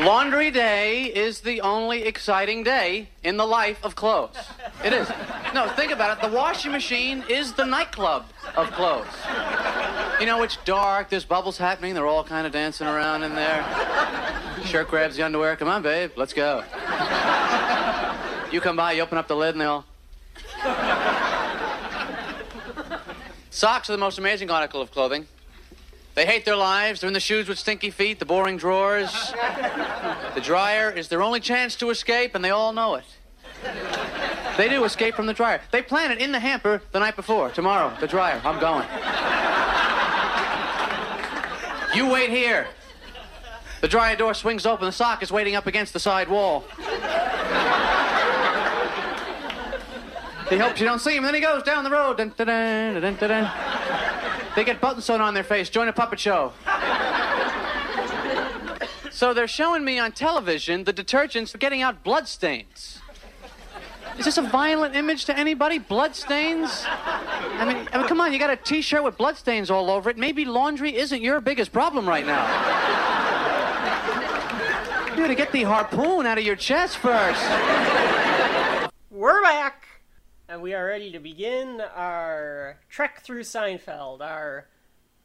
Laundry day is the only exciting day in the life of clothes. It is. No, think about it. The washing machine is the nightclub of clothes. You know, it's dark, there's bubbles happening, they're all kind of dancing around in there. Shirt grabs the underwear. Come on, babe, let's go. You come by, you open up the lid, and they all. Socks are the most amazing article of clothing. They hate their lives. They're in the shoes with stinky feet, the boring drawers. The dryer is their only chance to escape, and they all know it. They do escape from the dryer. They plan it in the hamper the night before. Tomorrow, the dryer. I'm going. You wait here. The dryer door swings open. The sock is waiting up against the side wall. He hopes you don't see him, then he goes down the road. Dun, dun, dun. They get button sewn on their face. Join a puppet show. So they're showing me on television the detergents getting out blood stains. Is this a violent image to anybody? Blood stains? I mean, I mean, come on, you got a T-shirt with blood stains all over it. Maybe laundry isn't your biggest problem right now. You gotta get the harpoon out of your chest first. We're back, and we are ready to begin our trek through Seinfeld, our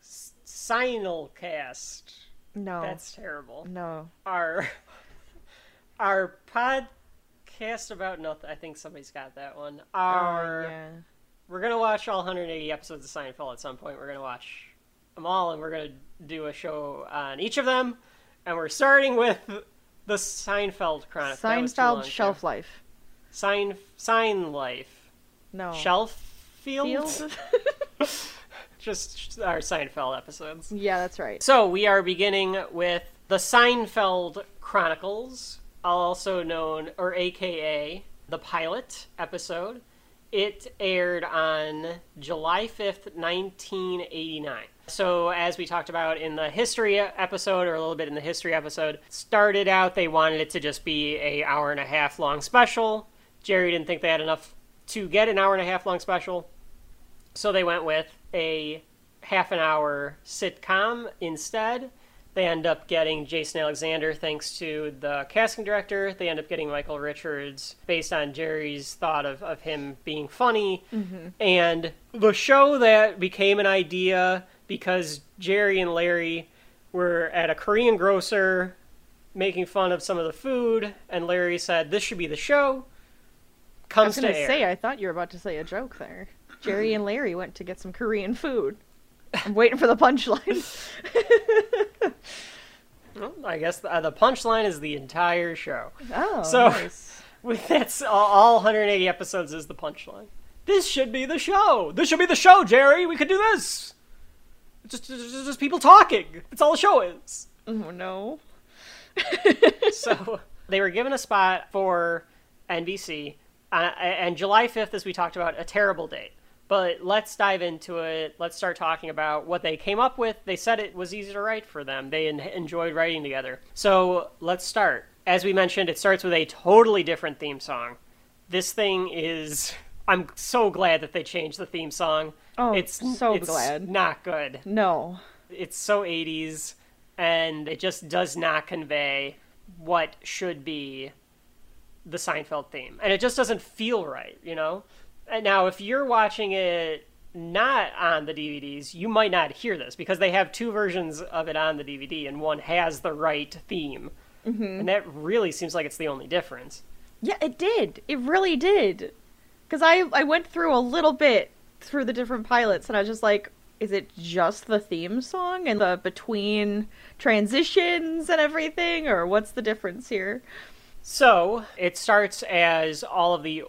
Sinalcast. No. That's terrible. no. Our our podcast about nothing. I think somebody's got that one. Our Oh, yeah. we're gonna watch all 180 episodes of Seinfeld at some point. We're gonna watch them all, and we're gonna do a show on each of them. And we're starting with the Seinfeld Chronicle. That was too long, Seinfeld shelf life. Sign Sign Life. No. Shelf Field? Field? Just our Seinfeld episodes. yeah, that's right. So we are beginning with the Seinfeld Chronicles, also known or AKA the pilot episode. It aired on July 5th, 1989. So, as we talked about in the history episode, or a little bit in the history episode, started out they wanted it to just be a hour and a half long special. Jerry didn't think they had enough to get an hour and a half long special, so they went with a half an hour sitcom instead. They end up getting Jason Alexander thanks to the casting director. They end up getting Michael Richards based on Jerry's thought of, of him being funny. Mm-hmm. And the show that became an idea because Jerry and Larry were at a Korean grocer making fun of some of the food, and Larry said, This should be the show. I was gonna air. say, I thought you were about to say a joke there. Jerry and Larry went to get some Korean food. I'm waiting for the punchline. Well, I guess the, uh, the punchline is the entire show. Oh, So- nice. With that's all, all 180 episodes is the punchline. This should be the show. This should be the show, Jerry. We could do this. Just, just, just- just people talking. That's all the show is. Oh no. so they were given a spot for NBC, uh, and July 5th, as we talked about, a terrible date. But let's dive into it. Let's start talking about what they came up with. They said it was easy to write for them. They en- enjoyed writing together. So let's start. As we mentioned, it starts with a totally different theme song. This thing is. I'm so glad that they changed the theme song. Oh, it's so it's glad. Not good No. it's so 80s and it just does not convey what should be the Seinfeld theme. And it just doesn't feel right, you know? And now if you're watching it not on the DVDs, you might not hear this because they have two versions of it on the DVD and one has the right theme. Mm-hmm. And that really seems like it's the only difference. Yeah, it did. It really did. Because I I went through a little bit through the different pilots, and I was just like, is it just the theme song and the between transitions and everything, or what's the difference here? So it starts as all of the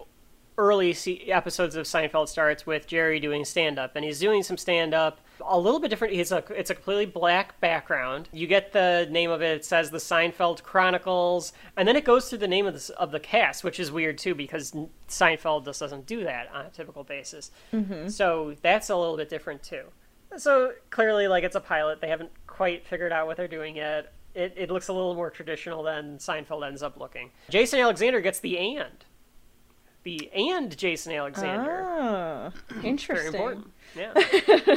early episodes of Seinfeld starts with Jerry doing stand up, and he's doing some stand up. A little bit different. It's a it's a completely black background. You get the name of it. It says the Seinfeld Chronicles, and then it goes through the name of the of the cast, which is weird too because Seinfeld just doesn't do that on a typical basis. Mm-hmm. So that's a little bit different too. So clearly, like it's a pilot. They haven't quite figured out what they're doing yet. It, it looks a little more traditional than Seinfeld ends up looking. Jason Alexander gets the and. The and Jason Alexander. Ah, interesting. Very important. Yeah.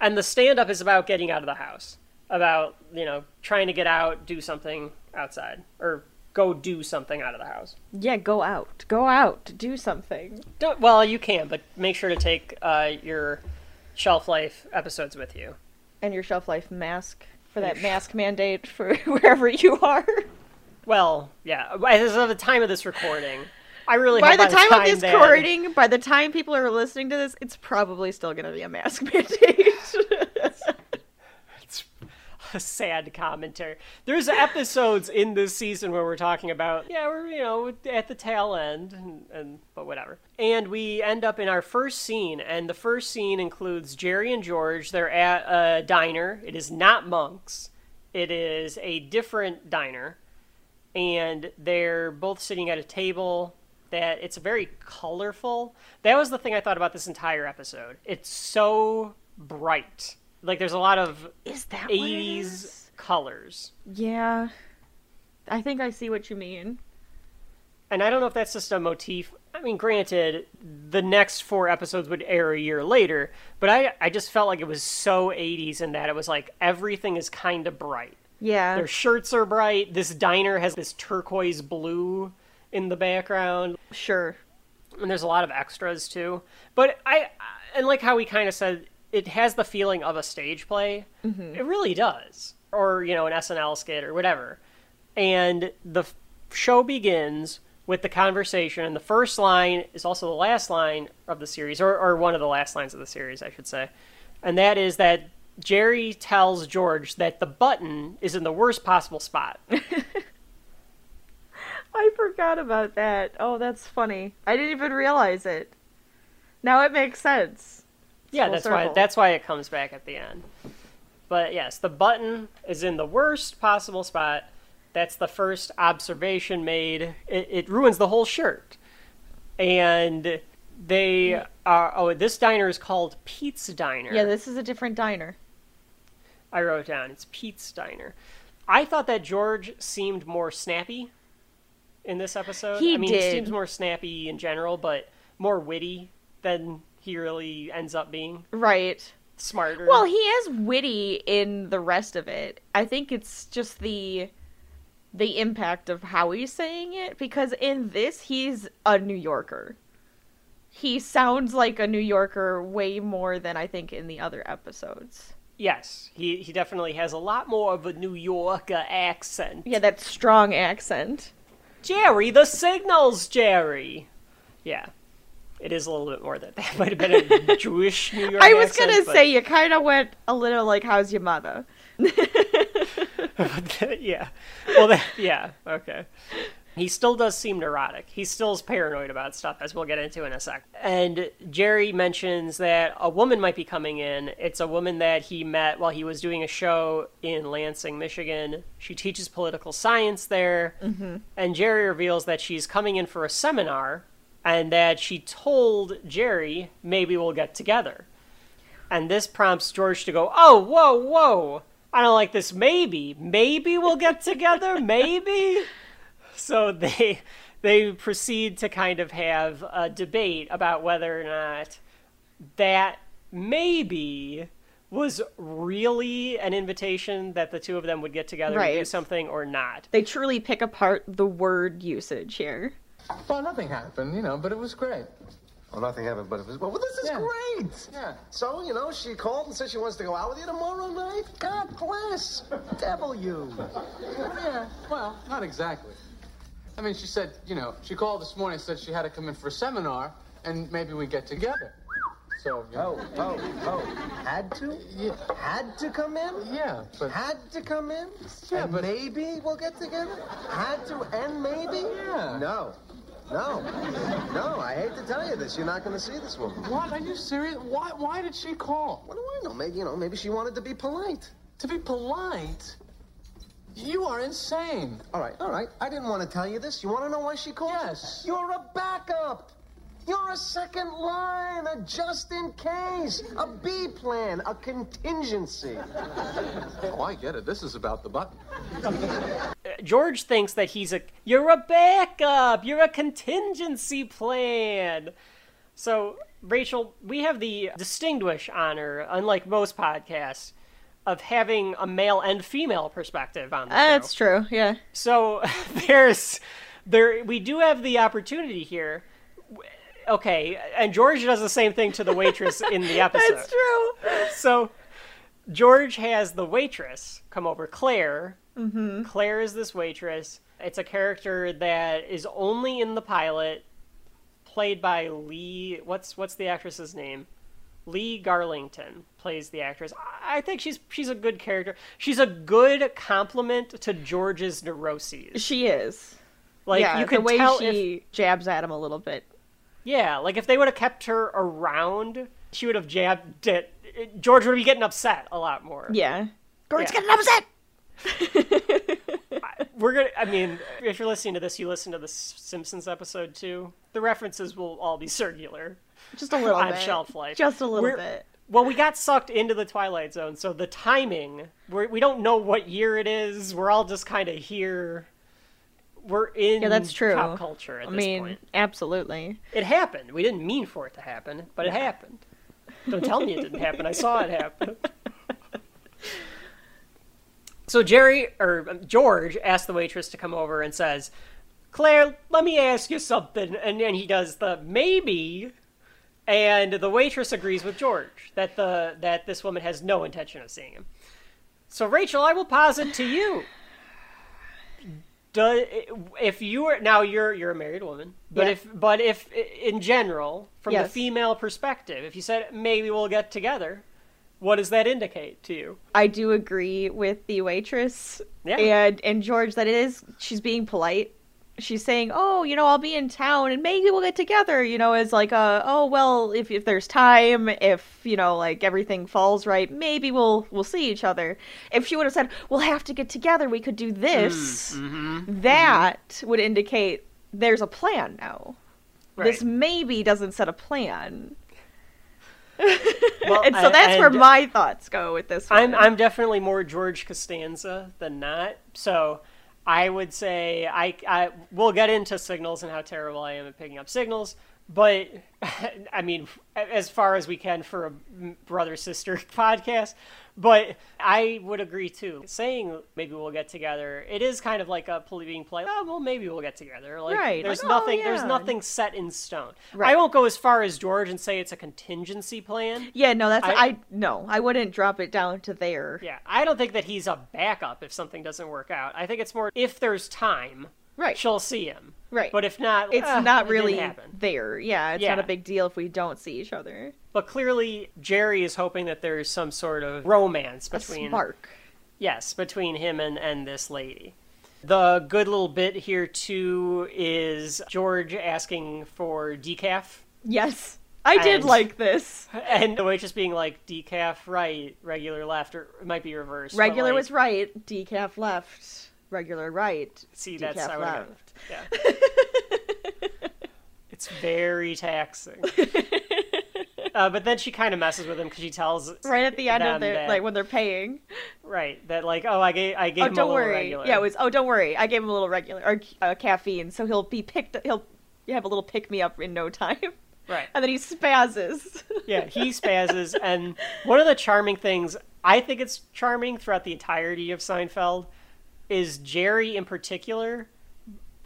and the stand up is about getting out of the house. about you know trying to get out, do something outside, or go do something out of the house. Yeah, go out. Go out. Do something. Don't, well, you can, but make sure to take uh, your shelf life episodes with you. And your shelf life mask for that mask mandate for wherever you are. Well, yeah. As of the time of this recording, I really by hope the time, of this recording, by the time people are listening to this, it's probably still going to be a mask mandate. a sad commentary. There's episodes in this season where we're talking about, yeah, we're you know at the tail end, and, and but whatever. And we end up in our first scene, and the first scene includes Jerry and George. They're at a diner. It is not Monk's. It is a different diner, and they're both sitting at a table. That it's very colorful. That was the thing I thought about this entire episode. It's so bright. Like there's a lot of is that what it 80s is? colors. Yeah. I think I see what you mean. And I don't know if that's just a motif. I mean, granted, the next four episodes would air a year later, but I, I just felt like it was so 80s in that it was like everything is kind of bright. Yeah. Their shirts are bright. This diner has this turquoise blue in the background. Sure. and there's a lot of extras too. But I and like how we kind of said, it has the feeling of a stage play. Mm-hmm. It really does, or you know, an SNL skit or whatever. And the f- show begins with the conversation, and the first line is also the last line of the series, or, or one of the last lines of the series, I should say. And that is that Jerry tells George that the button is in the worst possible spot. I forgot about that. Oh, that's funny. I didn't even realize it. Now it makes sense. Yeah, that's why that's why it comes back at the end. But yes, the button is in the worst possible spot. That's the first observation made. It, it ruins the whole shirt. And they are oh, this diner is called Pete's Diner. Yeah, this is a different diner. I wrote down. It's Pete's Diner. I thought that George seemed more snappy in this episode. He I mean, he did. seems more snappy in general, but more witty than he really ends up being. Right. Smarter. Well, he is witty in the rest of it. I think it's just the the impact of how he's saying it because in this he's a New Yorker. He sounds like a New Yorker way more than I think in the other episodes. Yes, he he definitely has a lot more of a New Yorker accent. Yeah, that strong accent. Jerry, the signals, Jerry. Yeah, it is a little bit more that that might have been a Jewish New York. I was accent, gonna but- say you kind of went a little like, "How's your mother?" yeah. Well, that, yeah. Okay. He still does seem neurotic. He still is paranoid about stuff, as we'll get into in a sec. And Jerry mentions that a woman might be coming in. It's a woman that he met while he was doing a show in Lansing, Michigan. She teaches political science there. Mm-hmm. And Jerry reveals that she's coming in for a seminar and that she told Jerry, maybe we'll get together. And this prompts George to go, Oh, whoa, whoa. I don't like this. Maybe. Maybe we'll get together. Maybe. So they they proceed to kind of have a debate about whether or not that maybe was really an invitation that the two of them would get together and do something or not. They truly pick apart the word usage here. Well, nothing happened, you know, but it was great. Well, nothing happened, but it was. Well, this is Yeah. great. Yeah. So, you know, she called and said she wants to go out with you tomorrow night. God bless. Devil you. Yeah, well, not exactly. I mean, she said, you know, she called this morning, and said she had to come in for a seminar, and maybe we get together. So, you know, Oh, oh, oh. Had to? Yeah. Had to come in? yeah, but Had to come in? Yeah, and but- maybe we'll get together? Had to and maybe? Yeah. No. No. No, I hate to tell you this. You're not going to see this woman. what? Are you serious? Why? Why did she call? What do I know? Maybe, you know, maybe she wanted to be polite. To be polite? You are insane. All right, all right. I didn't want to tell you this. You want to know why she called? Yes. You're a backup. You're a second line, a just in case, a B plan, a contingency. Oh, I get it. This is about the button. George thinks that he's a you're a backup, you're a contingency plan. So, Rachel, we have the distinguished honor, unlike most podcasts, of having a male and female perspective on the ah, show. That's true. Yeah. So there's there we do have the opportunity here. Okay, and George does the same thing to the waitress in the episode. That's true. So George has the waitress come over, Claire. Mm-hmm. Claire is this waitress. It's a character that is only in the pilot, played by Lee. What's what's the actress's name? Lee Garlington plays the actress. I think she's she's a good character. She's a good complement to George's neuroses. She is. Like yeah, you can the way tell she if jabs at him a little bit. Yeah, like if they would have kept her around, she would have jabbed it. George would be getting upset a lot more. Yeah. Gordon's Yeah. getting upset. We're gonna. I mean, if you're listening to this, you listen to the Simpsons episode too. The references will all be circular. Just a little on bit. shelf life. Just a little We're- bit. Well, we got sucked into the Twilight Zone, so the timing, we're, we don't know what year it is. We're all just kind of here. We're in Yeah, that's true. pop culture at I this mean, point. absolutely. It happened. We didn't mean for it to happen, but it happened. Don't tell me it didn't happen. I saw it happen. So Jerry or um, George asks the waitress to come over and says, "Claire, let me ask you something." And then he does the maybe, and the waitress agrees with George that the that this woman has no intention of seeing him. So Rachel, I will posit to you. Do, if you were now you're you're a married woman, but Yeah. if but if in general, from the female perspective, if you said maybe we'll get together, what does that indicate to you? I do agree with the waitress Yeah. and and George that it is she's being polite. She's saying, "Oh, you know, I'll be in town and maybe we'll get together." You know, as like a, "Oh, well, if if there's time, if, you know, like everything falls right, maybe we'll we'll see each other." If she would have said, "We'll have to get together. We could do this." Mm-hmm. That would indicate there's a plan now. This maybe doesn't set a plan. Well, and so I- that's where my thoughts go with this one. I'm I'm definitely more George Costanza than not. So I would say I I we'll get into signals and how terrible I am at picking up signals. But I mean, as far as we can for a brother sister podcast. But I would agree too. Saying maybe we'll get together, it is kind of like a being played. Oh well, maybe we'll get together. Like Right, there's like, oh, nothing. There's nothing set in stone. Right. I won't go as far as George and say it's a contingency plan. Yeah, no, that's I- I, no, I wouldn't drop it down to there. Yeah, I don't think that he's a backup if something doesn't work out. I think it's more if there's time, Right. she'll see him. Right. But if not, It's uh, not really happen. there. Yeah, it's Yeah. not a big deal if we don't see each other. But clearly, Jerry is hoping that there's some sort of romance between Mark. yes between him and and this lady. The good little bit here too is George asking for decaf. Yes. I did And- like this. And the waitress being like, decaf right, regular left, or it might be reversed. Regular like, was right, decaf left. Regular right. See, that's how left. Yeah. it's very taxing. uh, but then she kind of messes with him because she tells Right at the end of their that- like when they're paying. right that like oh I gave I gave Oh, him a don't little worry. regular. Yeah, it was. Oh, don't worry. I gave him a little regular or uh, caffeine, so he'll be picked. He'll have a little pick me up in no time, right. and then he spazzes. Yeah, he spazzes, and one of the charming things I think it's charming throughout the entirety of Seinfeld is Jerry in particular.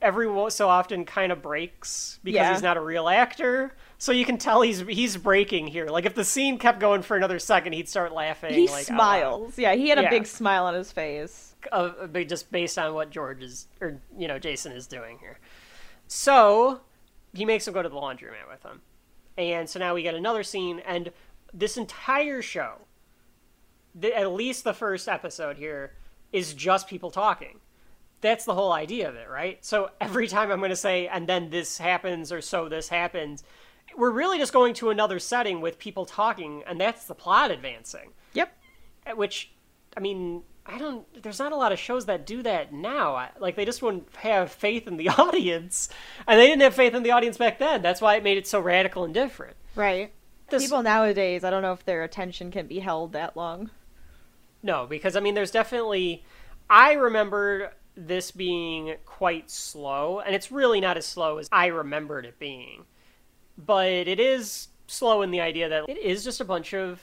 Every so often, kind of breaks because Yeah. he's not a real actor. So you can tell he's he's breaking here. Like if the scene kept going for another second, he'd start laughing. he like, smiles. Yeah, he had a Yeah. big smile on his face. uh, just based on what George is or you know Jason is doing here. So he makes him go to the laundromat with him, and so now we get another scene, and this entire show, the, at least the first episode here, is just people talking. That's the whole idea of it, right? So every time I'm going to say, and then this happens, or so this happens, we're really just going to another setting with people talking, and that's the plot advancing Yep. Eh, which i mean i don't there's not a lot of shows that do that now like they just wouldn't have faith in the audience and they didn't have faith in the audience back then that's why it made it so radical and different Right. This- People nowadays, I don't know if their attention can be held that long. No because i mean there's definitely i remembered this being quite slow and it's really not as slow as i remembered it being but it is slow in the idea that it is just a bunch of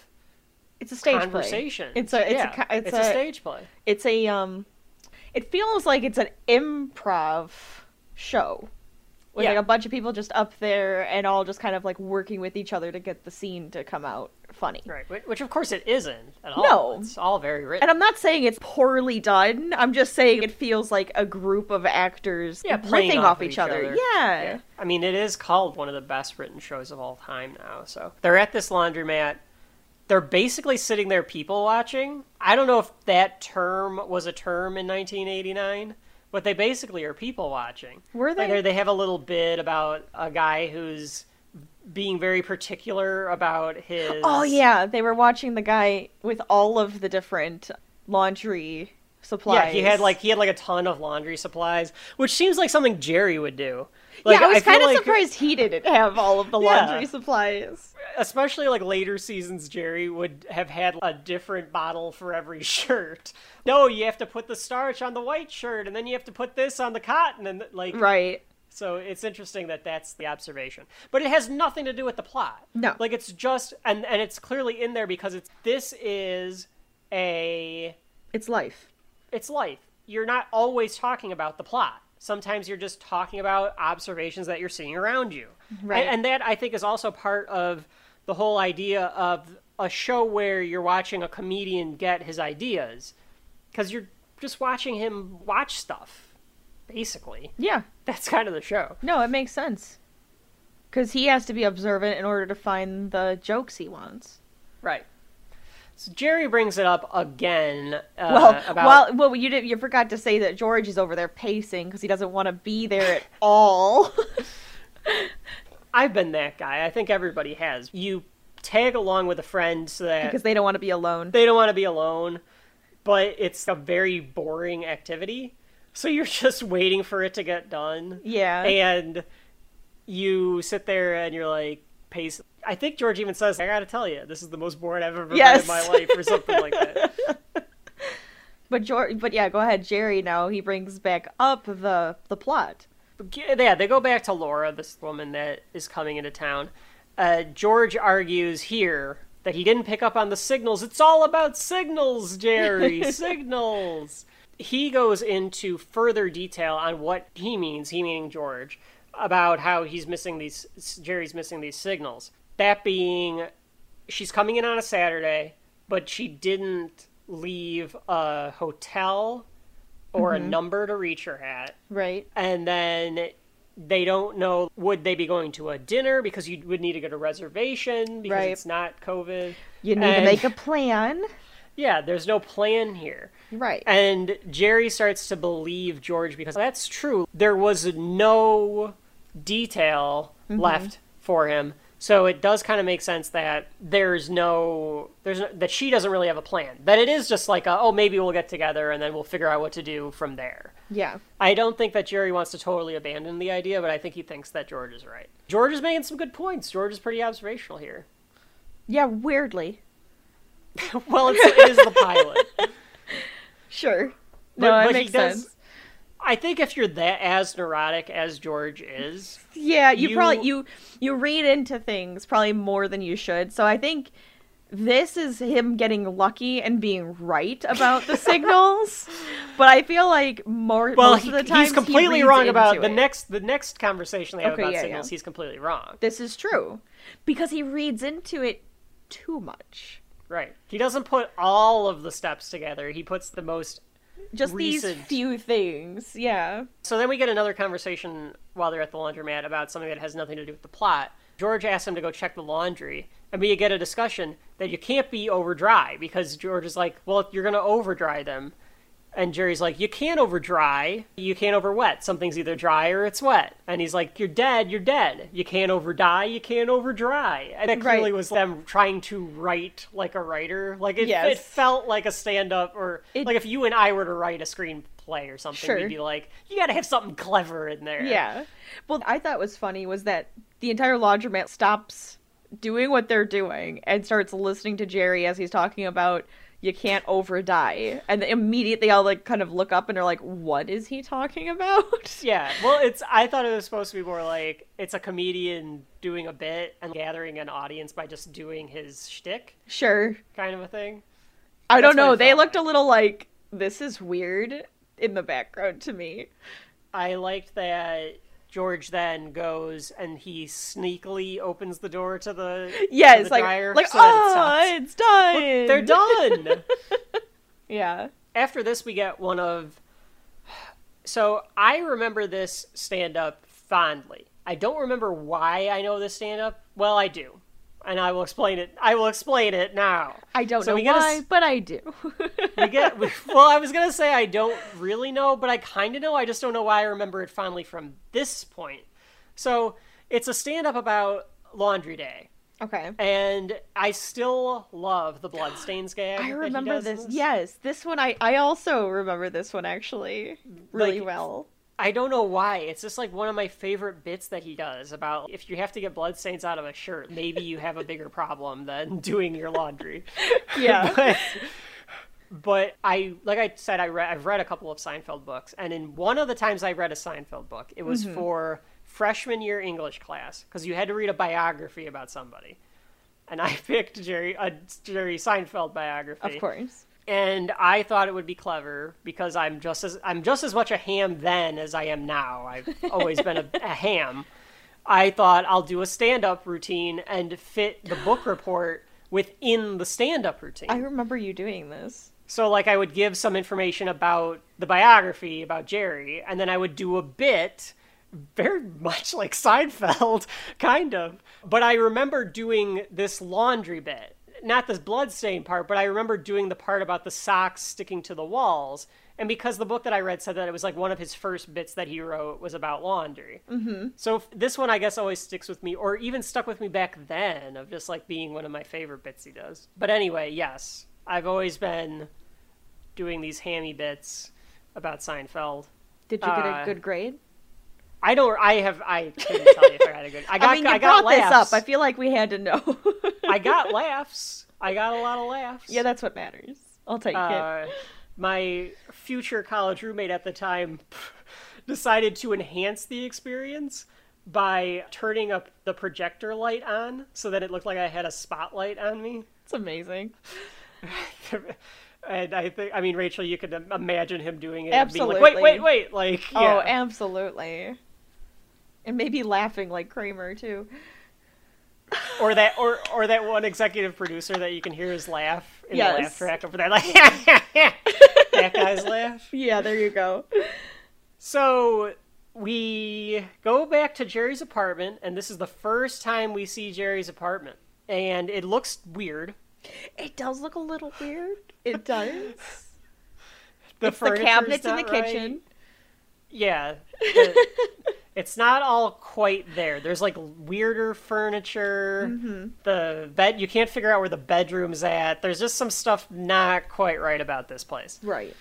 It's a stage conversation. It's a it's yeah, a it's, it's a stage play. It's a um. It feels like it's an improv show. With Yeah. like a bunch of people just up there and all just kind of like working with each other to get the scene to come out funny. Right, which of course it isn't at all. No. It's all very written. And I'm not saying it's poorly done. I'm just saying it feels like a group of actors yeah, playing riffing off, off, of each, other. other. Yeah. I mean, it is called one of the best written shows of all time now. So they're at this laundromat. They're basically sitting there people watching. I don't know if that term was a term in 1989, but they basically are people watching. Were Like, they? they have a little bit about a guy who's being very particular about his. Oh yeah, they were watching the guy with all of the different laundry supplies. Yeah, he had like he had like a ton of laundry supplies, which seems like something Jerry would do. Like, yeah, I was kind of like- surprised he didn't have all of the Yeah. laundry supplies. especially like later seasons jerry would have had a different bottle for every shirt no you have to put the starch on the white shirt and then you have to put this on the cotton and like Right. so it's interesting that that's the observation but it has nothing to do with the plot No. like it's just and and it's clearly in there because it's this is a It's life. it's life. You're not always talking about the plot. Sometimes you're just talking about observations that you're seeing around you. Right. And, and that I think is also part of the whole idea of a show where you're watching a comedian get his ideas because you're just watching him watch stuff basically. Yeah. That's kind of the show. No, it makes sense. Because he has to be observant in order to find the jokes he wants. Right. So Jerry brings it up again uh, Well, about well, well, you did. You forgot to say that George is over there pacing because he doesn't want to be there at all. I've been that guy. I think everybody has. You tag along with a friend so that because they don't want to be alone. they don't want to be alone, but it's a very boring activity. So you're just waiting for it to get done. Yeah. And you sit there and you're like, pace. I think George even says, I gotta tell you, this is the most bored I've ever Yes. been in my life, or something like that. But George, but yeah, go ahead, Jerry. Now he brings back up the the plot. yeah, they go back to Laura, this woman that is coming into town. Uh, George argues here that he didn't pick up on the signals. It's all about signals, Jerry. signals. He goes into further detail on what he means, he meaning George, about how he's missing these, Jerry's missing these signals. That being, she's coming in on a Saturday, but she didn't leave a hotel or a number to reach her at Right. and then they don't know would they be going to a dinner because you would need to get a reservation because Right. it's not covid You need to make a plan. yeah there's no plan here Right. and jerry starts to believe george because that's true there was no detail Mm-hmm. left for him so it does kind of make sense that there's no there's no, that she doesn't really have a plan that it is just like a, oh maybe we'll get together and then we'll figure out what to do from there yeah. I don't think that Jerry wants to totally abandon the idea, but I think he thinks that George is right. George is making some good points. George is pretty observational here. Yeah. Weirdly. well, it's, it is the pilot. Sure. But, No, it makes he does, sense. I think if you're that as neurotic as George is, Yeah, you, you- probably you you read into things probably more than you should. So I think this is him getting lucky and being right about the signals. But I feel like more well, most he, of the time he's completely wrong about the next the next conversation they have Okay, about yeah, signals. yeah. He's completely wrong. This is true because he reads into it too much. Right. He doesn't put all of the steps together. He puts the most Just Recent. these few things. Yeah. So then we get another conversation while they're at the laundromat about something that has nothing to do with the plot. George asks him to go check the laundry, and we get a discussion that you can't be over dry because George is like, "Well, if you're going to over dry them," and Jerry's like, "You can't over dry. You can't over wet. Something's either dry or it's wet." And he's like, "You're dead. You're dead. You can't over die. You can't over dry." And it clearly Right. was them trying to write like a writer. Like it, Yes. it felt like a stand-up, or It- like if you and I were to write a screenplay or something, Sure. we'd be like, "You got to have something clever in there." Yeah. Well, I thought was funny was that the entire laundromat stops doing what they're doing and starts listening to Jerry as he's talking about you can't over die. And immediately I'll like kind of look up and they're like, what is he talking about? Yeah, well, it's. I thought it was supposed to be more like it's a comedian doing a bit and gathering an audience by just doing his shtick, Sure. kind of a thing. I don't know. it They looked a little like this is weird in the background to me. I liked that George then goes and he sneakily opens the door to the to Yes, the like dryer like so that it oh, it's done. They're done. Yeah. After this, we get one of. So I remember this stand up fondly. I don't remember why I know this stand up. Well, I do. And I will explain it. I will explain it now. I don't So know we why, s- but I do. We get well. I was gonna say I don't really know, but I kind of know. I just don't know why I remember it fondly from this point. So it's a stand-up about Laundry Day, okay. and I still love the bloodstains gag. I remember in this. Yes, this one I I also remember this one actually really Like, well. I don't know why. It's just like one of my favorite bits that he does about if you have to get bloodstains out of a shirt, maybe you have a bigger problem than doing your laundry. Yeah. but, but I, like I said, I read, I've read a couple of Seinfeld books, and in one of the times I read a Seinfeld book, it was mm-hmm. for freshman year English class because you had to read a biography about somebody, and I picked Jerry a Jerry Seinfeld biography, of course. And I thought it would be clever because I'm just as I'm just as much a ham then as I am now. I've always been a, a ham. I thought I'll do a stand-up routine and fit the book report within the stand-up routine. I remember you doing this. So like I would give some information about the biography about Jerry, and then I would do a bit very much like Seinfeld, kind of. But I remember doing this laundry bit. Not this bloodstain part, but I remember doing the part about the socks sticking to the walls. And because the book that I read said that it was like one of his first bits that he wrote was about laundry. Mm-hmm. So f- this one, I guess, always sticks with me, or even stuck with me back then, of just like being one of my favorite bits he does. But anyway, yes, I've always been doing these hammy bits about Seinfeld. Did you get Uh, a good grade? I don't. I have. I couldn't tell you if I had a good. I got. I mean, you I got brought this up. I feel like we had to know. I got laughs. I got a lot of laughs. yeah, that's what matters. I'll take it. Uh, my future college roommate at the time decided to enhance the experience by turning up the projector light on so that it looked like I had a spotlight on me. It's amazing. and I think, I mean, Rachel, you could imagine him doing it. being like, Absolutely. wait, wait, wait! Like, yeah. Oh, absolutely. And maybe laughing like Kramer too. or that, or or that one executive producer that you can hear his laugh in the laugh track over there, like that guy's laugh. Yeah, there you go. So we go back to Jerry's apartment, and this is the first time we see Jerry's apartment, and it looks weird. It does look a little weird. It does. The, the cabinets in the right. kitchen. Yeah, the- it's not all quite there. There's like weirder furniture. Mm-hmm. The bed you can't figure out where the bedroom's at. There's just some stuff not quite right about this place. Right.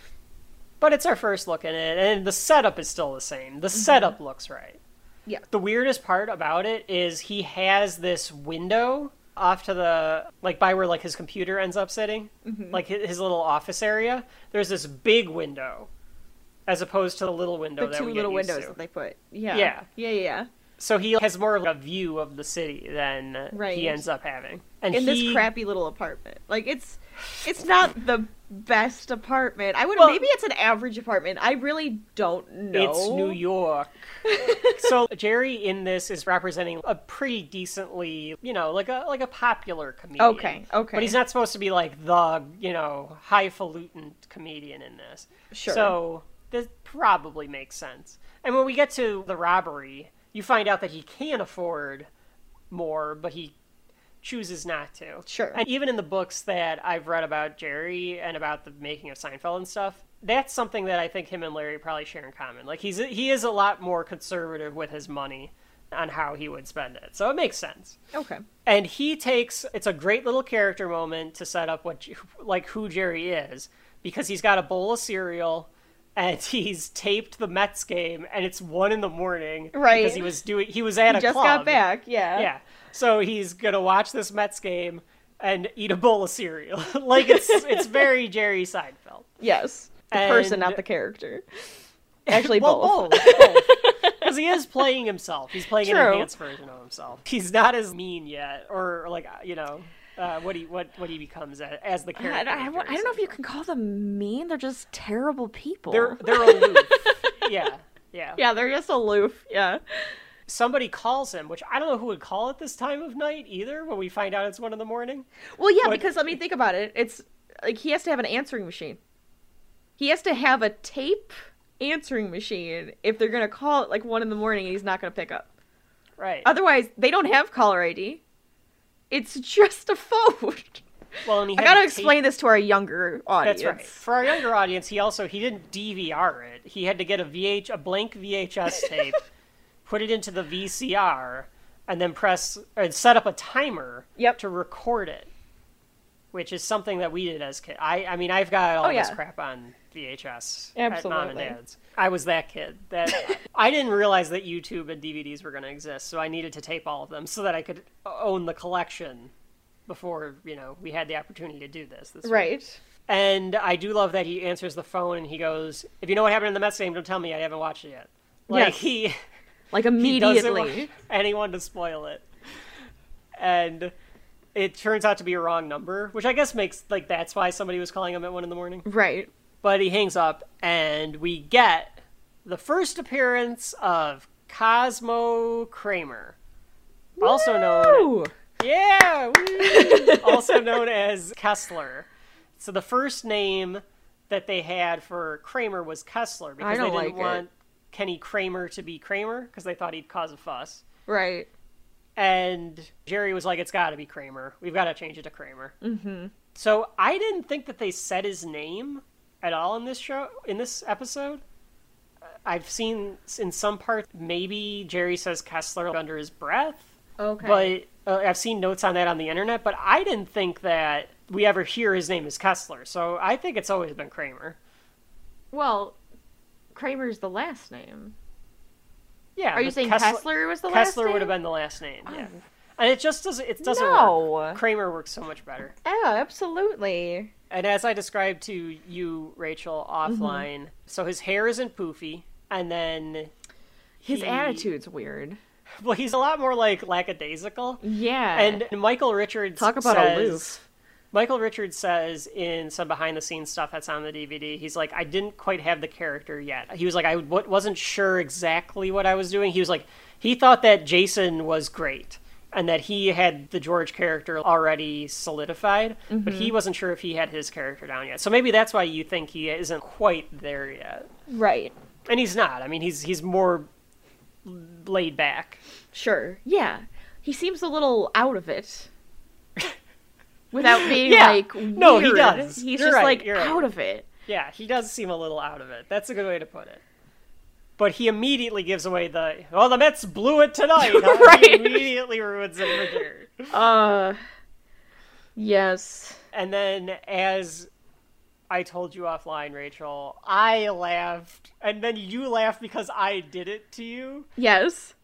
But it's our first look at it, and the setup is still the same. The setup looks right. Mm-hmm. Yeah. The weirdest part about it is he has this window off to the like by where like his computer ends up sitting, Mm-hmm. like his, his little office area. There's this big window, as opposed to the little window The two little windows to. that they put. Yeah. Yeah. Yeah, yeah, yeah. So he has more of a view of the city than Right. he ends up having. And In he, this crappy little apartment. Like it's it's not the best apartment. I would Well- maybe it's an average apartment. I really don't know. It's New York. so Jerry in this is representing a pretty decently, you know, like a like a popular comedian. Okay, okay. But he's not supposed to be like the, you know, highfalutin comedian in this. Sure. So this probably makes sense. And when we get to the robbery, you find out that he can afford more, but he chooses not to. Sure. And even in the books that I've read about Jerry and about the making of Seinfeld and stuff, that's something that I think him and Larry probably share in common. Like he's he is a lot more conservative with his money on how he would spend it. So it makes sense. Okay. And he takes it's a great little character moment to set up what like who Jerry is because he's got a bowl of cereal and he's taped the Mets game and it's one in the morning Right. because he was doing he was at He a just club. got back, yeah. Yeah. So he's gonna watch this Mets game, and eat a bowl of cereal. like it's it's very Jerry Seinfeld. Yes. The person, not the character. Actually, well, both. both. Because he is playing himself. He's playing an True. enhanced version of himself. He's not as mean yet, or like you know, uh, what he what what he becomes as, as the character. I, of I don't know if you can call them mean. They're just terrible people. They're they're aloof. yeah, yeah. yeah, they're just aloof. Yeah. Somebody calls him, which I don't know who would call at this time of night either. When we find out it's one in the morning. Well, yeah, What- because I mean, think about it. It's like he has to have an answering machine. He has to have a tape answering machine if they're gonna call it like one in the morning and he's not gonna pick up. Right. Otherwise, they don't have caller ID. It's just a phone. well, and he I gotta to explain this to our younger audience. That's right. For our younger audience, he also he didn't DVR it. He had to get a VH a blank VHS tape, put it into the VCR, and then press and set up a timer Yep. to record it. Which is something that we did as kids. I I mean I've got oh, all Oh, this yeah. crap on VHS at mom and Absolutely. dad's. I was that kid that I didn't realize that YouTube and DVDs were going to exist, so I needed to tape all of them so that I could own the collection before you know we had the opportunity to do this. this week. Right. And I do love that he answers the phone and he goes, "If you know what happened in the Mets game, don't tell me. I haven't watched it yet." Like Yes. he, Like he doesn't immediately. want anyone to spoil it, and it turns out to be a wrong number, which I guess makes like that's why somebody was calling him at one in the morning. Right. But he hangs up, and we get the first appearance of Cosmo Kramer, also known yeah, also known as Kessler. So the first name that they had for Kramer was Kessler because they didn't like it. want Kenny Kramer to be Kramer because they thought he'd cause a fuss. Right. And Jerry was like, "It's got to be Kramer. We've got to change it to Kramer." Mm-hmm. So I didn't think that they said his name at all in this show in this episode. I've seen in some parts maybe Jerry says Kessler under his breath Okay. but uh, I've seen notes on that on the internet. But I didn't think that we ever hear his name is Kessler, so I think it's always been Kramer. well, Kramer's the last name. Yeah. Are you saying Kessler, was the last Kessler would have been the last name. Yeah. And it just doesn't. It doesn't No. work. Kramer works so much better. Yeah, absolutely. And as I described to you, Rachel, Mm-hmm. offline, so his hair isn't poofy, and then His he- attitude's weird. Well, he's a lot more like lackadaisical. Yeah. And Michael Richards Talk about says, aloof. Michael Richards says in some behind the scenes stuff that's on the DVD, he's like, I didn't quite have the character yet. He was like, I w- wasn't sure exactly what I was doing. He was like, he thought that Jason was great and that he had the George character already solidified, but Mm-hmm. he wasn't sure if he had his character down yet. So maybe that's why you think he isn't quite there yet. right. And he's not. I mean, he's he's more laid back. Sure. Yeah. He seems a little out of it. Without being Yeah. like No, he does. He's You're just right, like you're right. out of it. Yeah, he does seem a little out of it. That's a good way to put it. But he immediately gives away the oh the Mets blew it tonight. huh?" Right. He immediately ruins it for Jerry. Uh Yes. And then as I told you offline, Rachel, I laughed, and then you laughed because I did it to you. Yes.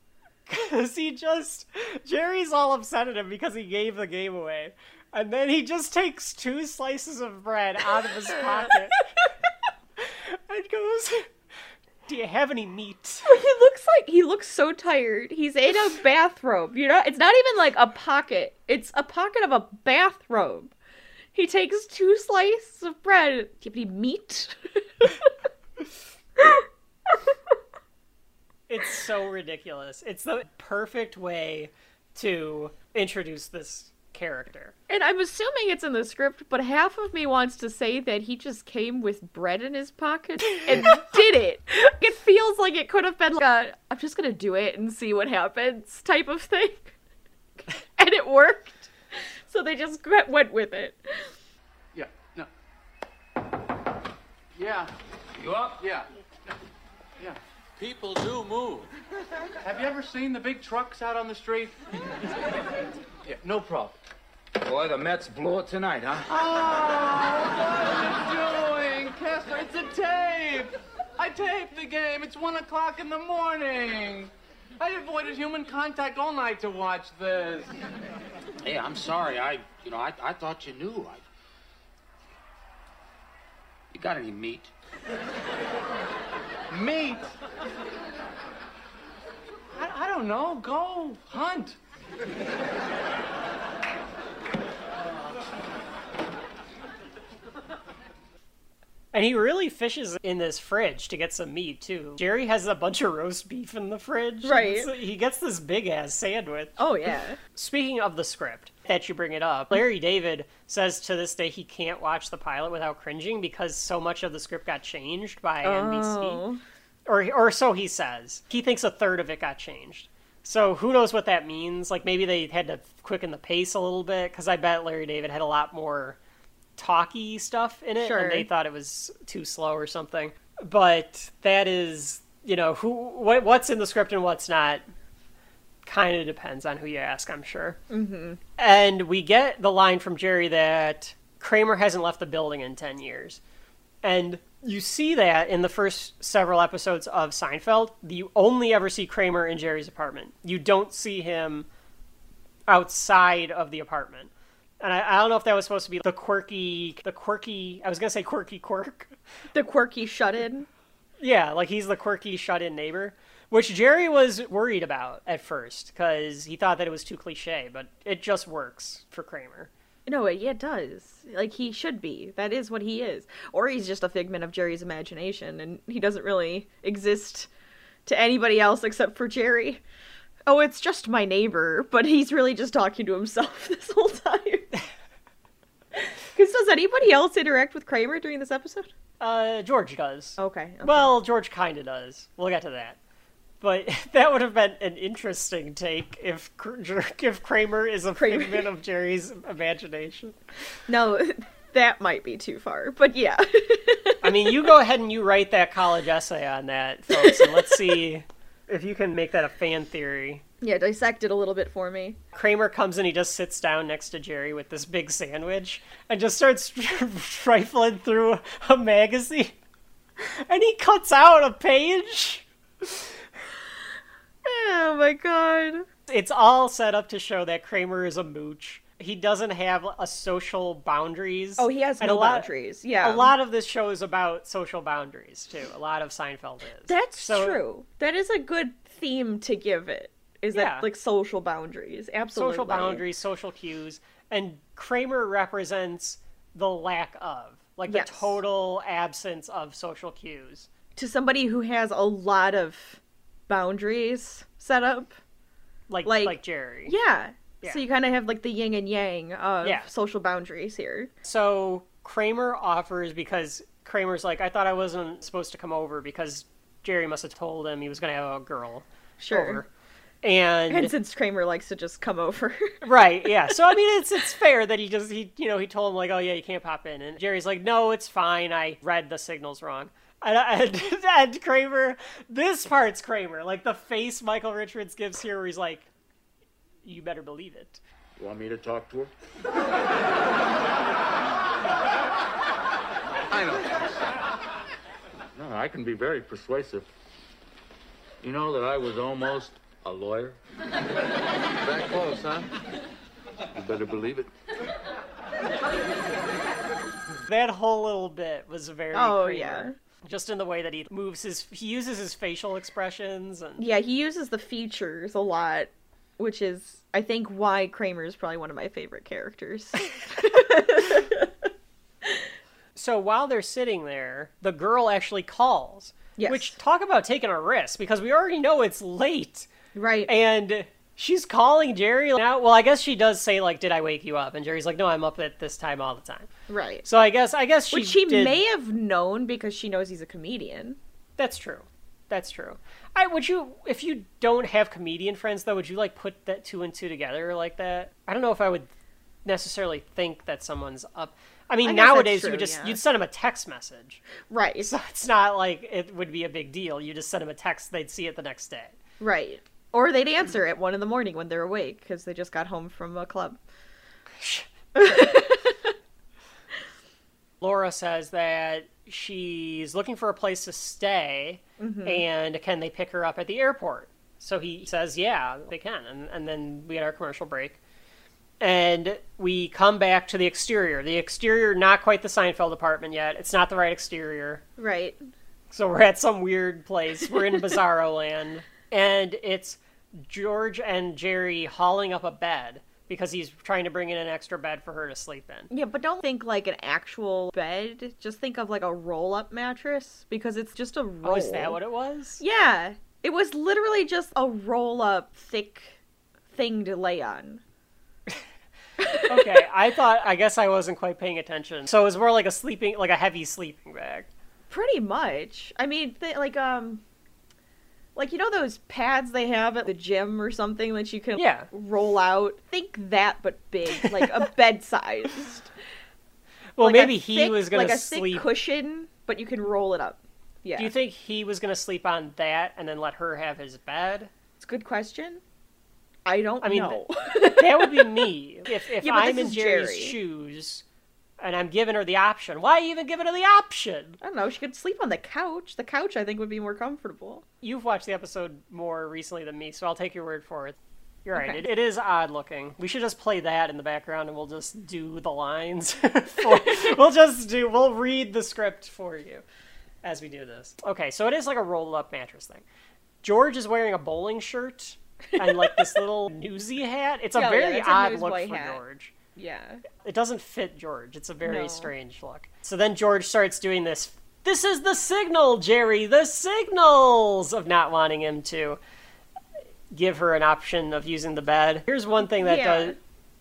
Because he just Jerry's all upset at him because he gave the game away. And then he just takes two slices of bread out of his pocket and goes, Do you have any meat? He looks like he looks so tired. He's in a bathrobe. You know, it's not even like a pocket. It's a pocket of a bathrobe. He takes two slices of bread. Do you have any meat? It's so ridiculous. It's the perfect way to introduce this character. and I'm assuming it's in the script, but half of me wants to say that he just came with bread in his pocket and did it. It feels like it could have been like a I'm just gonna do it and see what happens type of thing. and it worked. So they just went with it. Yeah, no. Yeah, You up? yeah. Yeah. People do move. Have you ever seen the big trucks out on the street? yeah, no problem. Boy, the Mets blew it tonight, huh? Oh, what are you doing, Kessler? It's a tape. I taped the game. It's one o'clock in the morning. I avoided human contact all night to watch this. Hey, I'm sorry. I, you know, I, I thought you knew. I... You got any meat? Meat? I, I don't know. Go hunt. And he really fishes in this fridge to get some meat too. Jerry has a bunch of roast beef in the fridge. Right. He gets this big ass sandwich. Oh yeah. Speaking of the script, that you bring it up, Larry David says to this day he can't watch the pilot without cringing because so much of the script got changed by NBC. Oh. Or, or so he says. He thinks a third of it got changed. So who knows what that means? Like maybe they had to quicken the pace a little bit because I bet Larry David had a lot more talky stuff in it, Sure. and they thought it was too slow or something. But that is, you know, who what, what's in the script and what's not. Kind of depends on who you ask, I'm sure. Mm-hmm. And we get the line from Jerry that Kramer hasn't left the building in ten years, and you see that in the first several episodes of Seinfeld. You only ever see Kramer in Jerry's apartment. You don't see him outside of the apartment. And I, I don't know if that was supposed to be the quirky, the quirky. I was gonna say quirky quirk. The quirky shut in. Yeah, like he's the quirky shut-in neighbor, which Jerry was worried about at first because he thought that it was too cliche, but it just works for Kramer. No, yeah, it does. Like he should be. That is what he is. Or he's just a figment of Jerry's imagination, and he doesn't really exist to anybody else except for Jerry. Oh, it's just my neighbor, but he's really just talking to himself this whole time. Because does anybody else interact with Kramer during this episode? Uh, George does. Okay. okay. Well, George kind of does. We'll get to that. But that would have been an interesting take if if Kramer is a Kramer. figment of Jerry's imagination. no, that might be too far. But yeah. I mean, you go ahead and you write that college essay on that, folks, and let's see if you can make that a fan theory. yeah, dissect it a little bit for me. Kramer comes and he just sits down next to Jerry with this big sandwich and just starts rifling through a magazine. And he cuts out a page. Oh my god. It's all set up to show that Kramer is a mooch. He doesn't have a social boundaries. Oh, he has And no a lot, boundaries. Yeah. A lot of this show is about social boundaries too. A lot of Seinfeld is. That's So- true. That is a good theme to give it. Is Yeah. that like social boundaries? Absolutely. social boundaries, social cues, and Kramer represents the lack of, like the Yes. total absence of social cues. To somebody who has a lot of boundaries set up. Like Like- like, Jerry. Yeah. Yeah. So you kind of have like the yin and yang of Yeah. social boundaries here. So Kramer offers because Kramer's like, I thought I wasn't supposed to come over because Jerry must have told him he was going to have a girl Sure. over. And, And since Kramer likes to just come over. right, yeah. So I mean, it's it's fair that he just he you know he told him like, oh yeah, you can't pop in, and Jerry's like, no, it's fine. I read the signals wrong. And, and, and Kramer, this part's Kramer, like the face Michael Richards gives here, where he's like, you better believe it. You want me to talk to her? I know. No, I can be very persuasive. You know that I was almost a lawyer? That close, huh? You better believe it. That whole little bit was very Oh, Kramer. yeah. Just in the way that he moves his, he uses his facial expressions, and yeah, he uses the features a lot, which is I think why Kramer is probably one of my favorite characters. so while they're sitting there, the girl actually calls. Yes. Which talk about taking a risk because we already know it's late, right. and she's calling Jerry now. Well, I guess she does say like, "Did I wake you up?" And Jerry's like, "No, I'm up at this time all the time." right. So I guess I guess she Which she did- may have known because she knows he's a comedian. That's true. That's true. I would you if you don't have comedian friends though, would you like put that two and two together like that? I don't know if I would necessarily think that someone's up. I mean, I nowadays you true, would just yeah. you'd send them a text message, Right. so it's not like it would be a big deal. You just send them a text; they'd see it the next day. Right. Or they'd answer at one in the morning when they're awake because they just got home from a club. Laura says that she's looking for a place to stay, Mm-hmm. and can they pick her up at the airport? So he says, yeah, they can. And, and then we get our commercial break. And we come back to the exterior. The exterior, not quite the Seinfeld apartment yet. It's not the right exterior. Right. So we're at some weird place. We're in Bizarro land. And it's George and Jerry hauling up a bed because he's trying to bring in an extra bed for her to sleep in. Yeah, but don't think like an actual bed. Just think of like a roll up mattress because it's just a roll. Oh, is that what it was? Yeah. It was literally just a roll up thick thing to lay on. okay, I thought, I guess I wasn't quite paying attention. So it was more like a sleeping, like a heavy sleeping bag. Pretty much. I mean, th- like um like you know those pads they have at the gym or something that you can Yeah. roll out. Think that but big, like a bed sized. Well, like maybe he thick- was going like to sleep. cushion, but you can roll it up. Yeah, Do you think he was going to sleep on that and then let her have his bed? it's a good question. I don't I mean, know. That would be me. If, if Yeah, I'm in Jerry's Jerry. shoes and I'm giving her the option, why even give her the option? I don't know. She could sleep on the couch. The couch, I think, would be more comfortable. You've watched the episode more recently than me, so I'll take your word for it. You're right. Okay. It, it is odd looking. We should just play that in the background, and we'll just do the lines. for, we'll just do. We'll read the script for you as we do this. Okay, so it is like a rolled up mattress thing. George is wearing a bowling shirt and like this little newsy hat. It's a Yeah, yeah, very that's a odd look for hat. George. Yeah. It doesn't fit George. It's a very No. strange look. So then George starts doing this. This is the signal, Jerry. The signals of not wanting him to give her an option of using the bed. Here's one thing that Yeah. does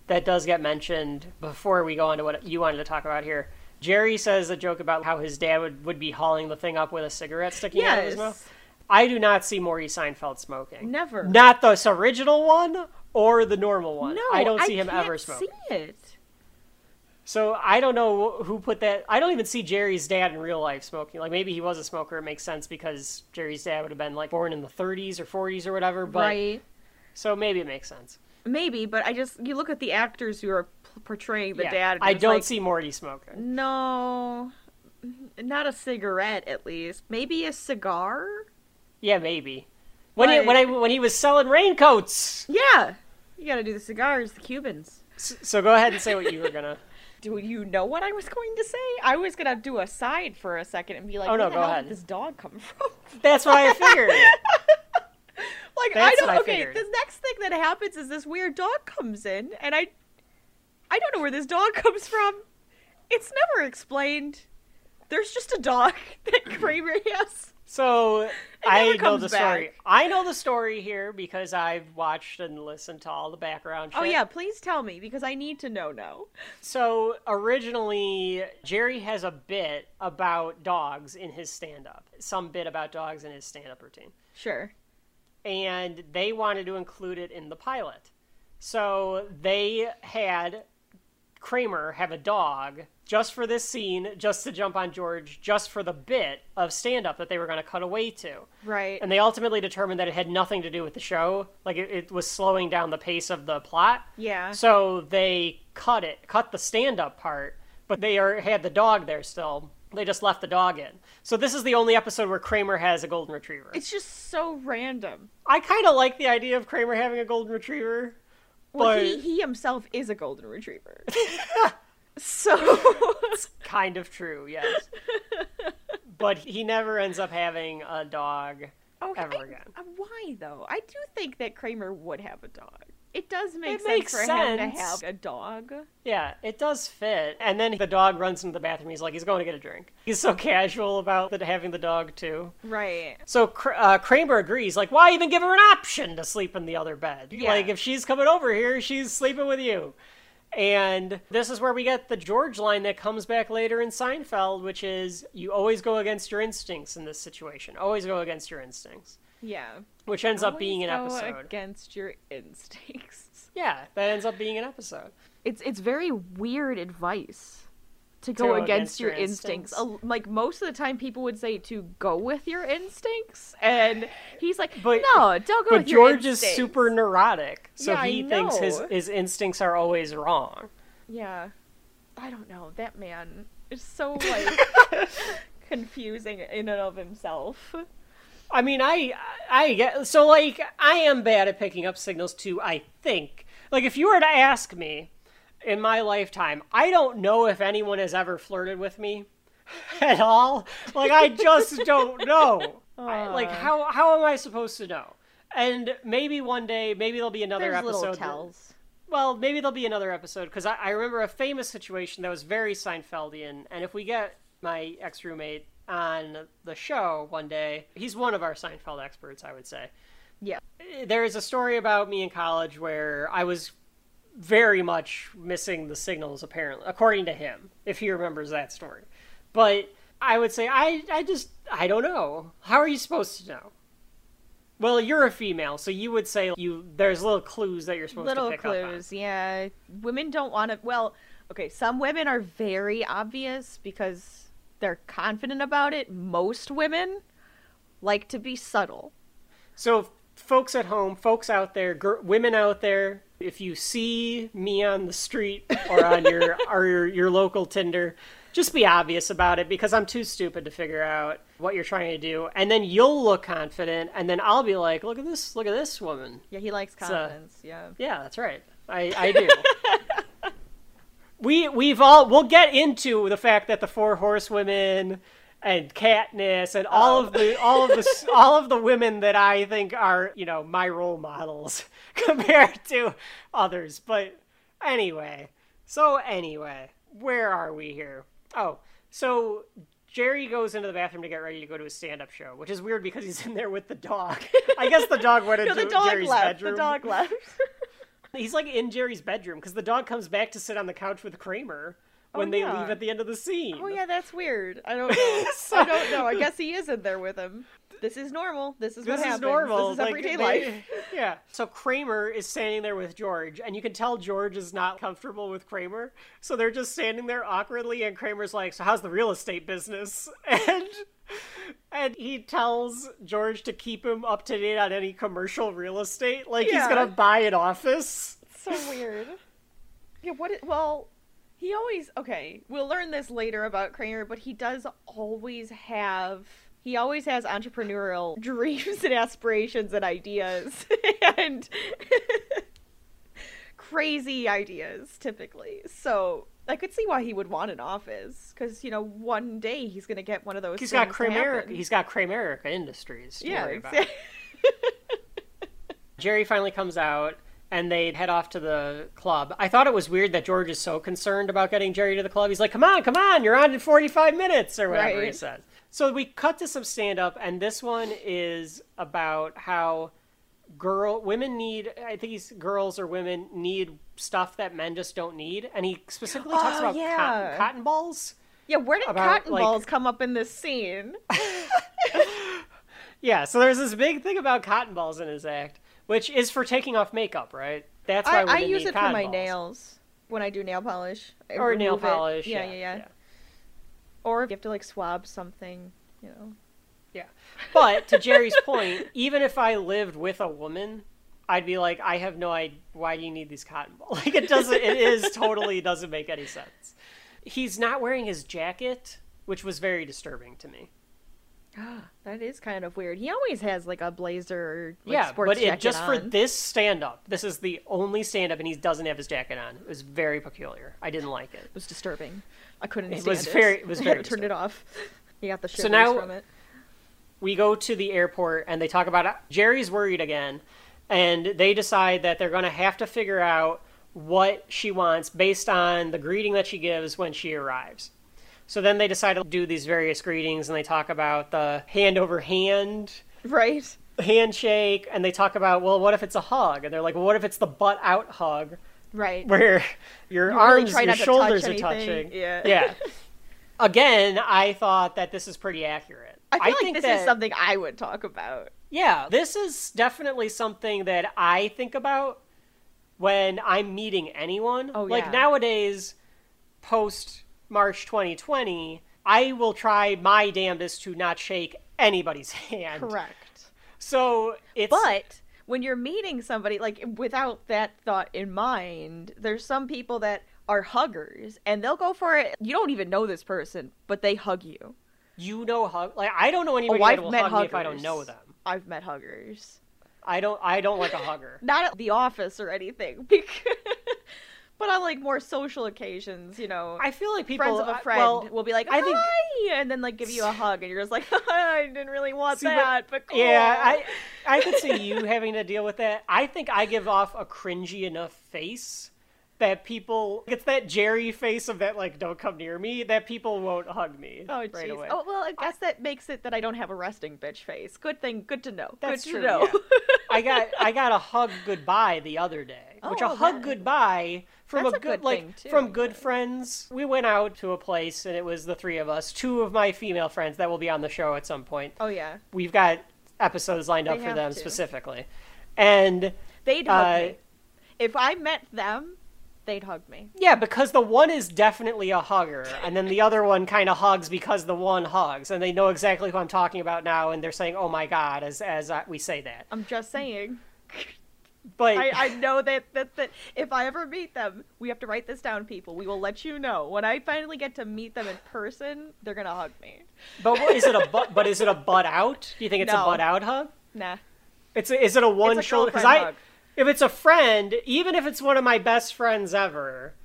that does get mentioned before we go on to what you wanted to talk about here. Jerry says a joke about how his dad would, would be hauling the thing up with a cigarette sticking out of his mouth. I do not see Morty Seinfeld smoking. Never. Not the original one or the normal one. No, I don't see him can't ever smoking. See it. So I don't know who put that. I don't even see Jerry's dad in real life smoking. Like maybe he was a smoker. It makes sense because Jerry's dad would have been like born in the 30s or 40s or whatever. But right. so maybe it makes sense. Maybe, but I just you look at the actors who are p- portraying the Yeah. dad. I don't like, see Morty smoking. No, not a cigarette. At least maybe a cigar. Yeah, maybe. When he, when I when he was selling raincoats. Yeah, you got to do the cigars, the Cubans. S- So go ahead and say what you were gonna. Do you know what I was going to say? I was gonna do a side for a second and be like, Oh, no, go ahead. did this dog come from?" That's what I figured. like That's I don't. I okay, figured. the next thing that happens is this weird dog comes in, and I, I don't know where this dog comes from. It's never explained. There's just a dog that Kramer has. So I know the story. I know the story here because I've watched and listened to all the background. Oh yeah, please tell me because I need to know now. So originally, Jerry has a bit about dogs in his stand up. Some bit about dogs in his stand up routine. Sure. And they wanted to include it in the pilot. So they had Kramer have a dog just for this scene, just to jump on George, just for the bit of stand up that they were going to cut away to. Right. And they ultimately determined that it had nothing to do with the show. Like it, it was slowing down the pace of the plot. yeah. So they cut it, cut the stand up part, but they are, had the dog there still. They just left the dog in. So this is the only episode where Kramer has a golden retriever. It's just so random. I kind of like the idea of Kramer having a golden retriever. Well, But- he, he himself is a golden retriever. so it's Kind of true, yes. but he never ends up having a dog okay, ever again. uh, why though? I do think that Kramer would have a dog. It does make It sense makes for him to have a dog. Yeah, it does fit. And then the dog runs into the bathroom. He's like, he's going to get a drink. He's so casual about the, having the dog, too. Right. So uh, Kramer agrees, like, why even give her an option to sleep in the other bed? Yeah. Like, if she's coming over here, she's sleeping with you. And this is where we get the George line that comes back later in Seinfeld, which is, you always go against your instincts in this situation. Always go against your instincts. Yeah. Which ends up being an go episode. against your instincts. Yeah, that ends up being an episode. It's it's very weird advice to go against, against your your instincts. instincts. Like most of the time, people would say to go with your instincts, and he's like, But- "No, don't go But with your George is super neurotic, so Yeah, he thinks his, his instincts are always wrong. Yeah, I don't know. That man is so like confusing in and of himself. I mean, I I get so like I am bad at picking up signals too. I think like if you were to ask me in my lifetime, I don't know if anyone has ever flirted with me at all. Like I just don't know. I- like how how am I supposed to know? And maybe one day, maybe there'll be another There's episode. tells. well, maybe there'll be another episode because I, I remember a famous situation that was very Seinfeldian. And if we get my ex roommate on the show one day, he's one of our Seinfeld experts, I would say. Yeah. There is a story about me in college where I was very much missing the signals, apparently, according to him, if he remembers that story. But I would say, I, I just, I don't know. How are you supposed to know? Well, you're a female, so you would say you there's little clues that you're supposed Little to pick up on. clues, yeah. Women don't want to. Well, okay, some women are very obvious because they're confident about it. Most women like to be subtle. So, folks at home, folks out there, gr- women out there, if you see me on the street or on your or your, your local Tinder, just be obvious about it because I'm too stupid to figure out what you're trying to do, and then you'll look confident, and then I'll be like, "Look at this! Look at this woman." Yeah, he likes confidence. yeah. Yeah, that's right. I, I do. we we've all we'll get into the fact that the four horsewomen and Katniss and oh. all of the all of the all of the women that I think are you know my role models compared to others. But anyway, so anyway, where are we here? Oh, so Jerry goes into the bathroom to get ready to go to his stand-up show, which is weird because he's in there with the dog. I guess the dog went No, into the dog Jerry's left. bedroom. The dog left. He's like in Jerry's bedroom because the dog comes back to sit on the couch with Kramer when Oh, they yeah. leave at the end of the scene. oh yeah, that's weird. I don't know. So- I don't know. I guess he is in there with him. This is normal. This is This what is happens. normal. This is like, everyday they- life. Yeah. So Kramer is standing there with George, and you can tell George is not comfortable with Kramer. So they're just standing there awkwardly, and Kramer's like, "So how's the real estate business?" And and he tells George to keep him up to date on any commercial real estate, like he's gonna buy an office. so weird. Yeah, what? It, well, he always okay. We'll learn this later about Kramer, but he does always have. He always has entrepreneurial dreams and aspirations and ideas and crazy ideas typically. So I could see why he would want an office because you know one day he's gonna get one of those. He's got Kramerica. He's got Kramerica Industries. To yeah, worry about. exactly. Jerry finally comes out and they head off to the club. I thought it was weird that George is so concerned about getting Jerry to the club. He's like, "Come on, come on, you're on in 45 minutes or whatever he Right. says." So we cut to some stand up and this one is about how girl women need I think he's girls or women need stuff that men just don't need and he specifically talks Oh, about yeah. cotton, cotton balls. Yeah, where did About, cotton like- balls come up in this scene? Yeah, so there's this big thing about cotton balls in his act, which is for taking off makeup, right? That's why I, I use it for my balls. nails when I do nail polish I or nail remove it. polish. Yeah, yeah, yeah, Or if you have to like swab something, you know. Yeah. But to Jerry's point, even if I lived with a woman, I'd be like, I have no idea. Why do you need these cotton balls? Like, it doesn't, it is totally doesn't make any sense. He's not wearing his jacket, which was very disturbing to me. That is kind of weird. He always has like a blazer like, yeah, sports but it, just for this stand up, this is the only stand up, and he doesn't have his jacket on. It was very peculiar. I didn't like it. It was disturbing. I couldn't It stand was it. very- it was I very had to turn it off. He got the shivers now- from it. we go to the airport and they talk about it. Jerry's worried again, and they decide that they're going to have to figure out what she wants based on the greeting that she gives when she arrives. So then they decide to do these various greetings and they talk about the hand over hand Right. handshake and they talk about well what if it's a hug and they're like well what if it's the butt out hug Right. where your You arms try your shoulders touch are touching Yeah. yeah again i thought that this is pretty accurate I feel like think this that- is something I would talk about. yeah, this is definitely something that I think about when I'm meeting anyone. Oh, like yeah. nowadays, post March 2020, I will try my damnedest to not shake anybody's hand. Correct. So it's But when you're meeting somebody, like without that thought in mind, there's some people that are huggers and they'll go for it. You don't even know this person, but they hug you. You know hug like I don't know Oh, anybody I've that will met hug huggers. me if I don't know them. I've met huggers. I don't I don't like a hugger. Not at the office or anything, but on like more social occasions, you know. I feel like people friends of a I- friend well, will be like, I think- "Hi," and then like give you a hug, and you're just like, "I didn't really want See, that, but, cool." Yeah, I I could see you having to deal with that. I think I give off a cringy enough face that people it's that Jerry face of that like don't come near me that people won't hug me Oh right jeez. away. Oh well, I guess that makes it that I don't have a resting bitch face. Good thing. Good to know. That's good true. Know. yeah. I got I got a hug goodbye the other day, which a Oh, hug that- goodbye from a a good, good like too. from good friends. We went out to a place and it was the three of us. Two of my female friends that will be on the show at some point. oh yeah, We've got episodes lined up They for them to. specifically, and they'd hug Uh, me. If I met them, they'd hug me. Yeah, because the one is definitely a hugger, and then the other one kind of hugs because the one hugs, and they know exactly who I'm talking about now, and they're saying "Oh my god" as as I, we say that. I'm just saying. But I, I know that, that that if I ever meet them, we have to write this down, people. We will let you know when I finally get to meet them in person. They're gonna hug me. but what, is it a butt? But is it a butt out? Do you think it's No. a butt out hug? Nah. It's a, is it a one It's a shoulder? Because I, hug. if it's a friend, even if it's one of my best friends ever,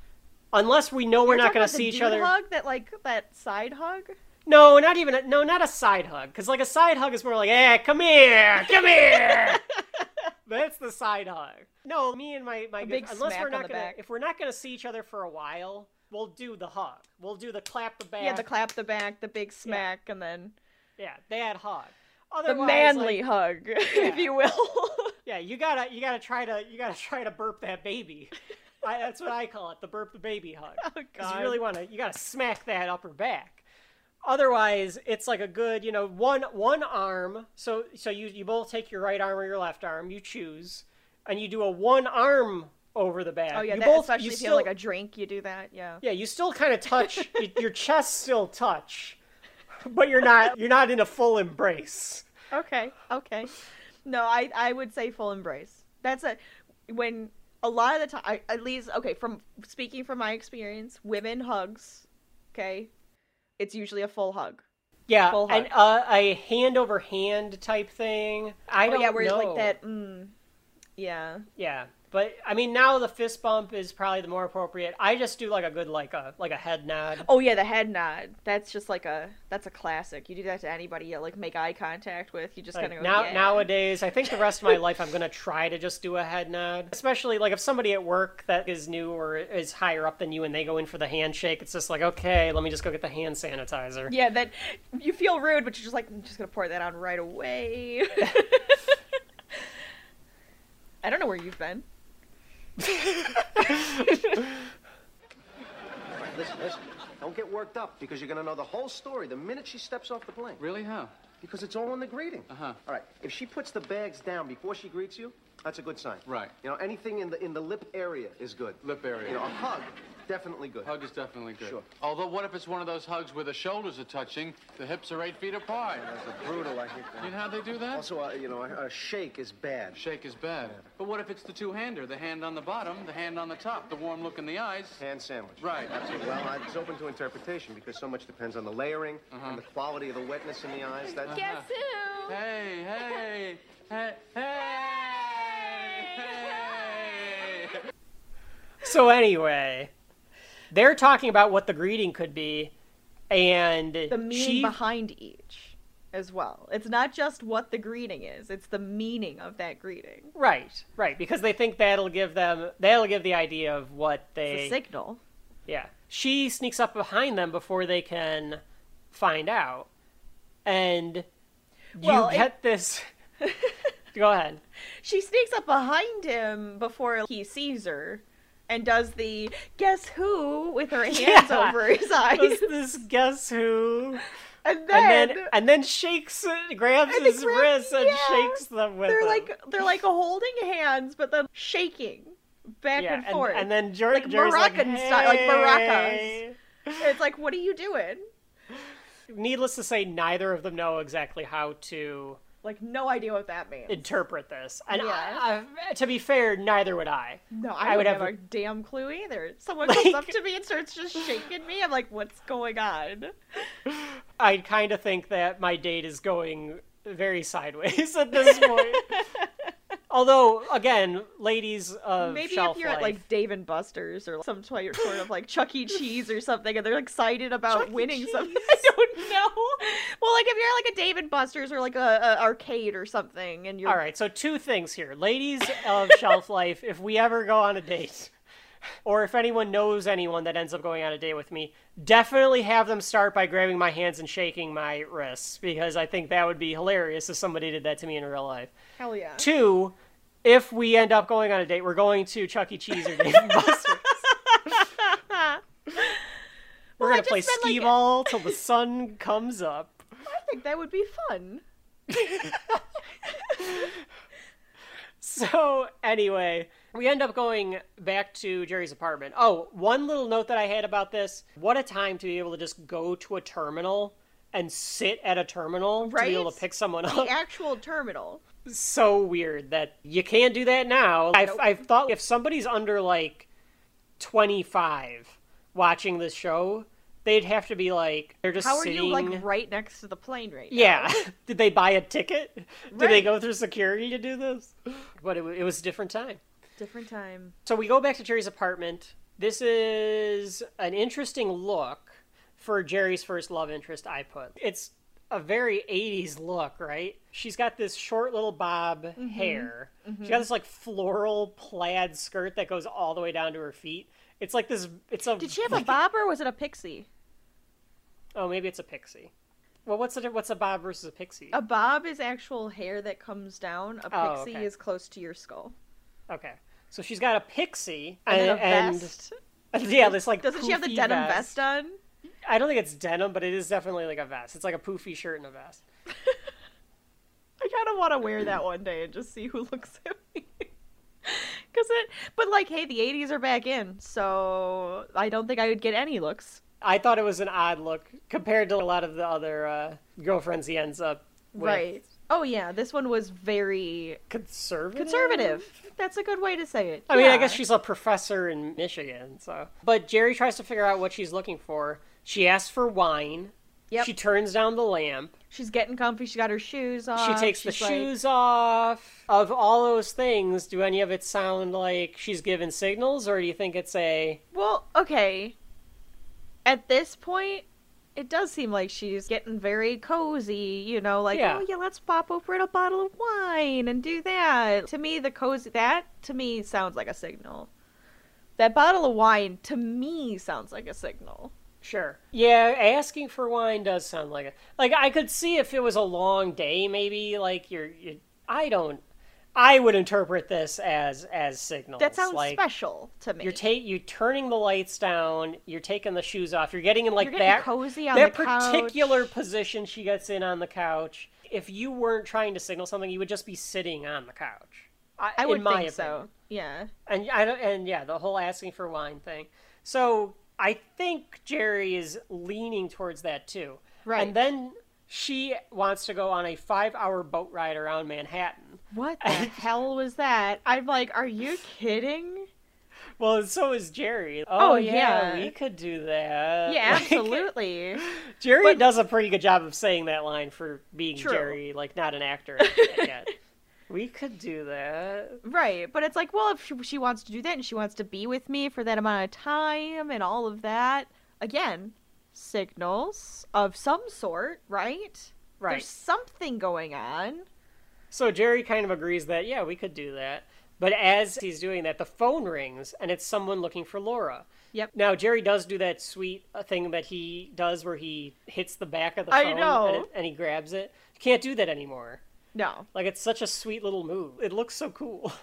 unless we know we're You're not talking going to see each other. Hug that like that side hug. No, not even a, no, not a side hug. Because like a side hug is more like, "Hey, come here, come here." That's the side hug. No, me and my my good- big unless smack we're not the gonna back. if we're not gonna see each other for a while, we'll do the hug. We'll do the clap the back. Yeah, the clap the back, the big smack, and then Yeah, that hug. Otherwise, the manly like, hug, if you will. yeah, you gotta you gotta try to you gotta try to burp that baby. I, that's what I call it, the burp the baby hug. Oh, God. you really want to you gotta smack that upper back. Otherwise, it's like a good you know one one arm. So so you you both take your right arm or your left arm, you choose, and you do a one arm over the back. oh yeah, you that, both, especially you if still, you have like a drink, you do that. Yeah. yeah, you still kind of touch your chest still touch, but you're not you're not in a full embrace. Okay. Okay. No, I I would say full embrace. That's a when a lot of the time, I, at least okay. From speaking from my experience, women hugs. Okay, it's usually a full hug. Yeah, Full hug. and uh, a hand over hand type thing. I oh don't yeah, where it's know. like that. Mm, yeah. Yeah, but I mean now the fist bump is probably the more appropriate. I just do like a good like a like a head nod. Oh yeah, the head nod. That's just like a that's a classic. You do that to anybody you like make eye contact with. You just Like, kind of now yeah. nowadays, I think the rest of my life I'm gonna try to just do a head nod. Especially like if somebody at work that is new or is higher up than you and they go in for the handshake, it's just like okay, let me just go get the hand sanitizer. Yeah, that you feel rude, but you're just like I'm just gonna pour that on right away. I don't know where you've been. Listen, listen. Don't get worked up because you're going to know the whole story the minute she steps off the plane. Really? How? Because it's all in the greeting. Uh-huh. All right. If she puts the bags down before she greets you, that's a good sign. Right. You know, anything in the in the lip area is good. Lip area. You know, a hug, definitely good. Hug is definitely good. Sure. Although, what if it's one of those hugs where the shoulders are touching, the hips are eight feet apart? That's a brutal. I hate that. You know how they do that? Also, uh, you know, a, a shake is bad. Shake is bad. But what if it's the two-hander? The hand on the bottom, the hand on the top, the warm look in the eyes. Hand sandwich. Right. Absolutely. Well, it's open to interpretation because so much depends on the layering Uh-huh. and the quality of the wetness in the eyes. That. Guess who? Hey, hey, hey, hey, hey. So anyway, they're talking about what the greeting could be, and The meaning she behind each as well. It's not just what the greeting is; it's the meaning of that greeting. right, right, because they think that'll give them that'll give the idea of what they signal. Yeah. She sneaks up behind them before they can find out. And you Well, it- get this. Go ahead. She sneaks up behind him before he sees her, and does the guess who with her hands Yeah. over his eyes, This, this guess who? and And then, then and then shakes grabs his grab- wrists and yeah. shakes them with they're him. like they're like holding hands, but then shaking back yeah, and and, forth. and then Jer- Like Jerry's like, Moroccan style- like maracas. It's like, what are you doing? Needless to say, neither of them know exactly how to Like, no idea what that means. interpret this. And Yeah. I, I, to be fair, neither would I. no, I I, would have, have a damn clue either. Someone Like- comes up to me and starts just shaking me. I'm like, what's going on? I kind of think that my date is going very sideways at this point. Although, again, ladies of Maybe if you're at like Dave and Buster's or some sort sort of like Chuck E. Cheese or something, and they're excited about Chuck winning something. I don't know. Well, like if you're like a Dave and Buster's or like a, a arcade or something, and you're All right, so two things here. Ladies of shelf life, if we ever go on a date, or if anyone knows anyone that ends up going on a date with me, definitely have them start by grabbing my hands and shaking my wrists, because I think that would be hilarious if somebody did that to me in real life. hell yeah. Two, if we end up going on a date, we're going to Chuck E. Cheese or Dave and Buster's. We're Well, gonna play just meant, like- skee ball till the sun comes up. I think that would be fun. So anyway, we end up going back to Jerry's apartment. Oh, one little note that I had about this: what a time to be able to just go to a terminal and sit at a terminal right? to be able to pick someone up. The actual terminal. so weird that you can't do that now. I've, Nope. I've thought if somebody's under like 25 watching this show, they'd have to be like they're just How are sitting. you like right next to the plane right now? Yeah. Did they buy a ticket? Did they go through security to do this? But it, it was a different time. Different time. So we go back to Jerry's apartment. This is an interesting look for Jerry's first love interest, I put. It's a very 80s look, right? She's got this short little bob Mm-hmm. hair. She's got this like floral plaid skirt that goes all the way down to her feet. It's like this it's a Did she have a bob or was it a pixie? Oh, maybe it's a pixie. Well, what's a what's a bob versus a pixie? A bob is actual hair that comes down. A Oh, pixie okay. is close to your skull. Okay. So she's got a pixie And, then a vest. and- yeah, this like Doesn't she have the denim vest on? I don't think it's denim, but it is definitely like a vest. It's like a poofy shirt and a vest. I kind of want to wear that one day and just see who looks at me. Cause it, but like, hey, the '80s are back in, so I don't think I would get any looks. I thought it was an odd look compared to a lot of the other uh, girlfriends he ends up with. Right. Oh yeah, this one was very Conservative. conservative. That's a good way to say it. I mean, I guess she's a professor in Michigan, so. But Jerry tries to figure out what she's looking for. She asks for wine. Yep. She turns down the lamp. she's getting comfy. She got her shoes off. She takes the like- shoes off. Of all those things, do any of it sound like she's giving signals, or do you think it's a Well, okay. At this point, it does seem like she's getting very cozy, you know, like, Yeah. oh yeah, let's pop open a bottle of wine and do that. To me, the cozy, that to me sounds like a signal. That bottle of wine to me sounds like a signal. Sure. Yeah, asking for wine does sound like a Like I could see if it was a long day, maybe like you're. You, I don't. I would interpret this as as signals. That sounds like, special to me. You're ta- you're turning the lights down. You're taking the shoes off. You're getting in like You're getting that cozy on that the couch. particular position she gets in on the couch. If you weren't trying to signal something, you would just be sitting on the couch. I, I would think so. Yeah. And I don't, and yeah, the whole asking for wine thing. So I think Jerry is leaning towards that too. Right. And then she wants to go on a five-hour boat ride around Manhattan. What the hell was that? I'm like, are you kidding? Well, so is Jerry. Oh, Oh, yeah, yeah. we could do that. Yeah, Like, absolutely. Jerry But- does a pretty good job of saying that line for being True. Jerry, like not an actor yet. we could do that. Right, but it's like, well, if she, she wants to do that and she wants to be with me for that amount of time and all of that, again, signals of some sort, right? Right. There's something going on. So Jerry kind of agrees that yeah, we could do that. But as he's doing that, the phone rings and it's someone looking for Laura. Yep. Now Jerry does do that sweet uh, thing that he does where he hits the back of the I phone know. And, it, and he grabs it. You can't do that anymore. No. Like it's such a sweet little move. It looks so cool.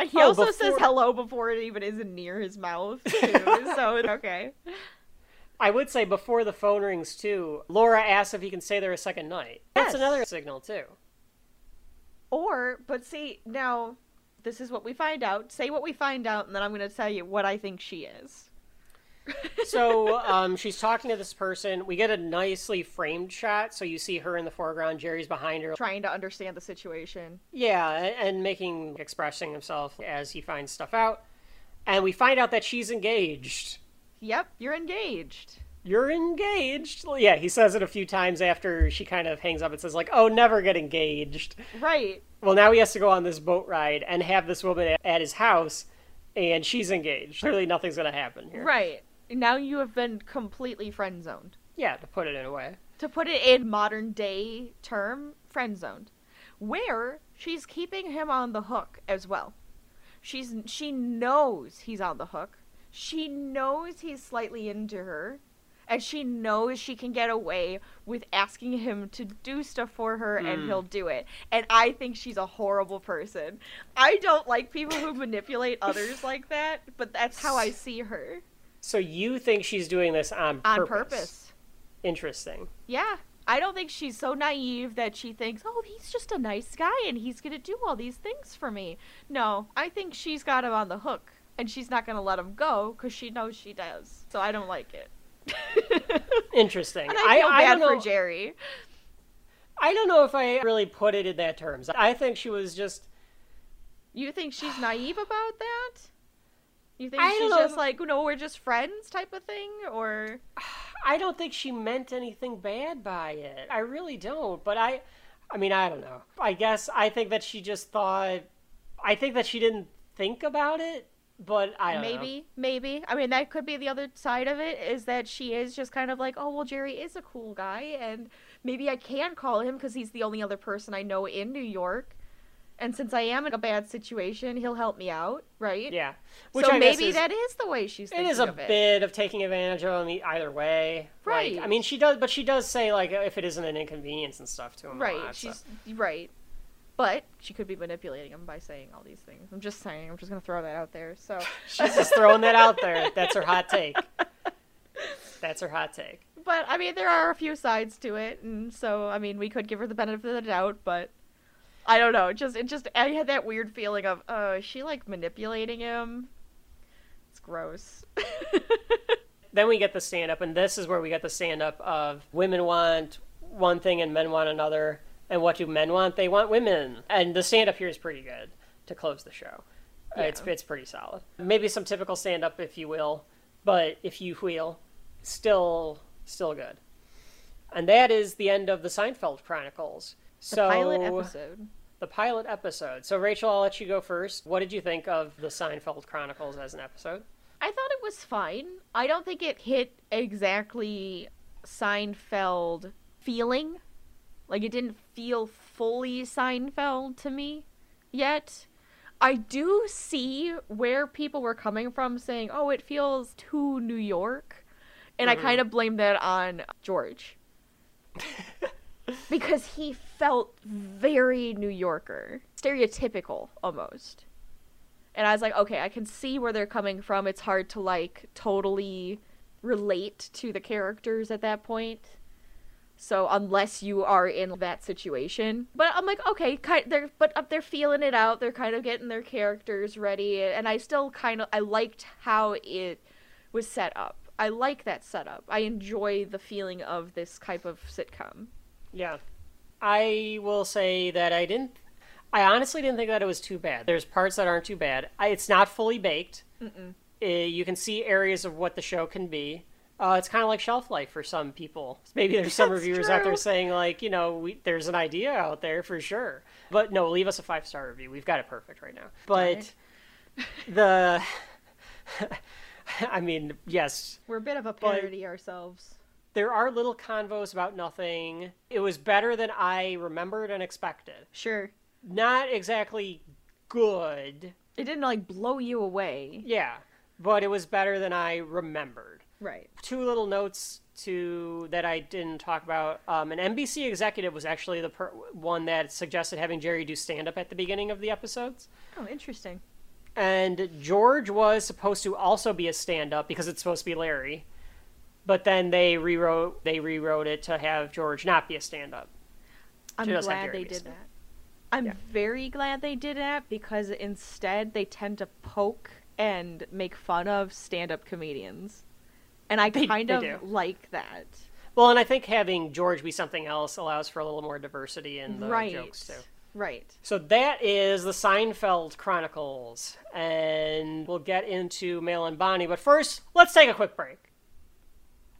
And he Oh, also says hello before it even is near his mouth, too. so, okay. I would say before the phone rings too, Laura asks if he can stay there a second night. That's Yes. another signal too. Or, but see, now, this is what we find out. Say what we find out, and then I'm going to tell you what I think she is. So um, she's talking to this person. We get a nicely framed shot, so you see her in the foreground, Jerry's behind her. Trying to understand the situation. Yeah, and making expressing himself as he finds stuff out. And we find out that she's engaged. Yep, you're engaged. you're engaged. Yeah, he says it a few times after she kind of hangs up and says, like, oh, never get engaged. Right. Well, now he has to go on this boat ride and have this woman at his house, and she's engaged. Clearly, nothing's going to happen here. Right. Now you have been completely friend zoned. Yeah, to put it in a way. To put it in modern day term, friend zoned. Where she's keeping him on the hook as well. She's she knows he's on the hook. She knows he's slightly into her. And she knows she can get away with asking him to do stuff for her and hmm. he'll do it. And I think she's a horrible person. I don't like people who manipulate others like that, but that's how I see her. So you think she's doing this on On purpose? purpose. Interesting. Yeah. I don't think she's so naive that she thinks, oh, he's just a nice guy and he's going to do all these things for me. No, I think she's got him on the hook and she's not going to let him go because she knows she does. So I don't like it. Interesting. And I feel I, bad don't for know, Jerry. I don't know if I really put it in that terms. I think she was just. You think she's naive about that? You think I she's just like, no, we're just friends type of thing? Or. I don't think she meant anything bad by it. I really don't. But I, I mean, I don't know. I guess I think that she just thought. I think that she didn't think about it. But I don't know. Maybe, maybe. I mean, that could be the other side of it is that she is just kind of like, oh, well, Jerry is a cool guy, and maybe I can call him because he's the only other person I know in New York. And since I am in a bad situation, he'll help me out, right? Yeah. Which so I maybe is- that is the way she's It is a of it. bit of taking advantage of him either way. Right. Like, I mean, she does, but she does say like if it isn't an inconvenience and stuff to him. Right. lot, so- She's right. But she could be manipulating him by saying all these things. I'm just saying. I'm just gonna throw that out there. So She's just throwing that out there. That's her hot take. That's her hot take. But I mean, there are a few sides to it, and so I mean, we could give her the benefit of the doubt, but I don't know. It just, it just, I had that weird feeling of, oh, is she like manipulating him? It's gross. Then we get the stand up, and this is where we get the stand up of women want one thing and men want another. And what do men want? They want women. And the stand up here is pretty good to close the show. Uh, It's it's pretty solid. Maybe some typical stand up, if you will, but if you will, still still good. And that is the end of the Seinfeld Chronicles. The so pilot episode. the pilot episode. So Rachel, I'll let you go first. What did you think of the Seinfeld Chronicles as an episode? I thought it was fine. I don't think it hit exactly Seinfeld feeling. Like it didn't feel fully Seinfeld to me yet. I do see where people were coming from saying, "Oh, it feels too New York." And I mm-hmm. kind of blame that on George. because he felt very New Yorker, stereotypical almost. And I was like, okay, I can see where they're coming from. It's hard to like totally relate to the characters at that point. So unless you are in that situation, but I'm like, okay, kind they're but uh, they're feeling it out. They're kind of getting their characters ready, and I still kind of I liked how it was set up. I like that setup. I enjoy the feeling of this type of sitcom. Yeah. I will say that I didn't. I honestly didn't think that it was too bad. There's parts that aren't too bad. I, it's not fully baked. Uh, you can see areas of what the show can be. Uh, it's kind of like shelf life for some people. Maybe there's some That's reviewers out there saying like, you know, we, there's an idea out there for sure. But no, leave us a five star review. We've got it perfect right now. But the, I mean, yes, We're a bit of a parody ourselves. there are little convos about nothing. It was better than I remembered and expected. Sure. Not exactly good, It didn't like blow you away. yeah, but it was better than I remembered. Right. Two little notes to that I didn't talk about. Um, an NBC executive was actually the per- one that suggested having Jerry do stand up at the beginning of the episodes. Oh, interesting. And George was supposed to also be a stand up because it's supposed to be Larry. But then they rewrote they rewrote it to have George not be a stand up. I'm She does have glad they did that. I'm Yeah. very glad they did that because instead they tend to poke and make fun of stand-up comedians. And I They- kind they of do. like that. Well, and I think having George be something else allows for a little more diversity in the right. jokes too. Right. So that is the Seinfeld Chronicles, and we'll get into Male Unbonding. But first, let's take a quick break.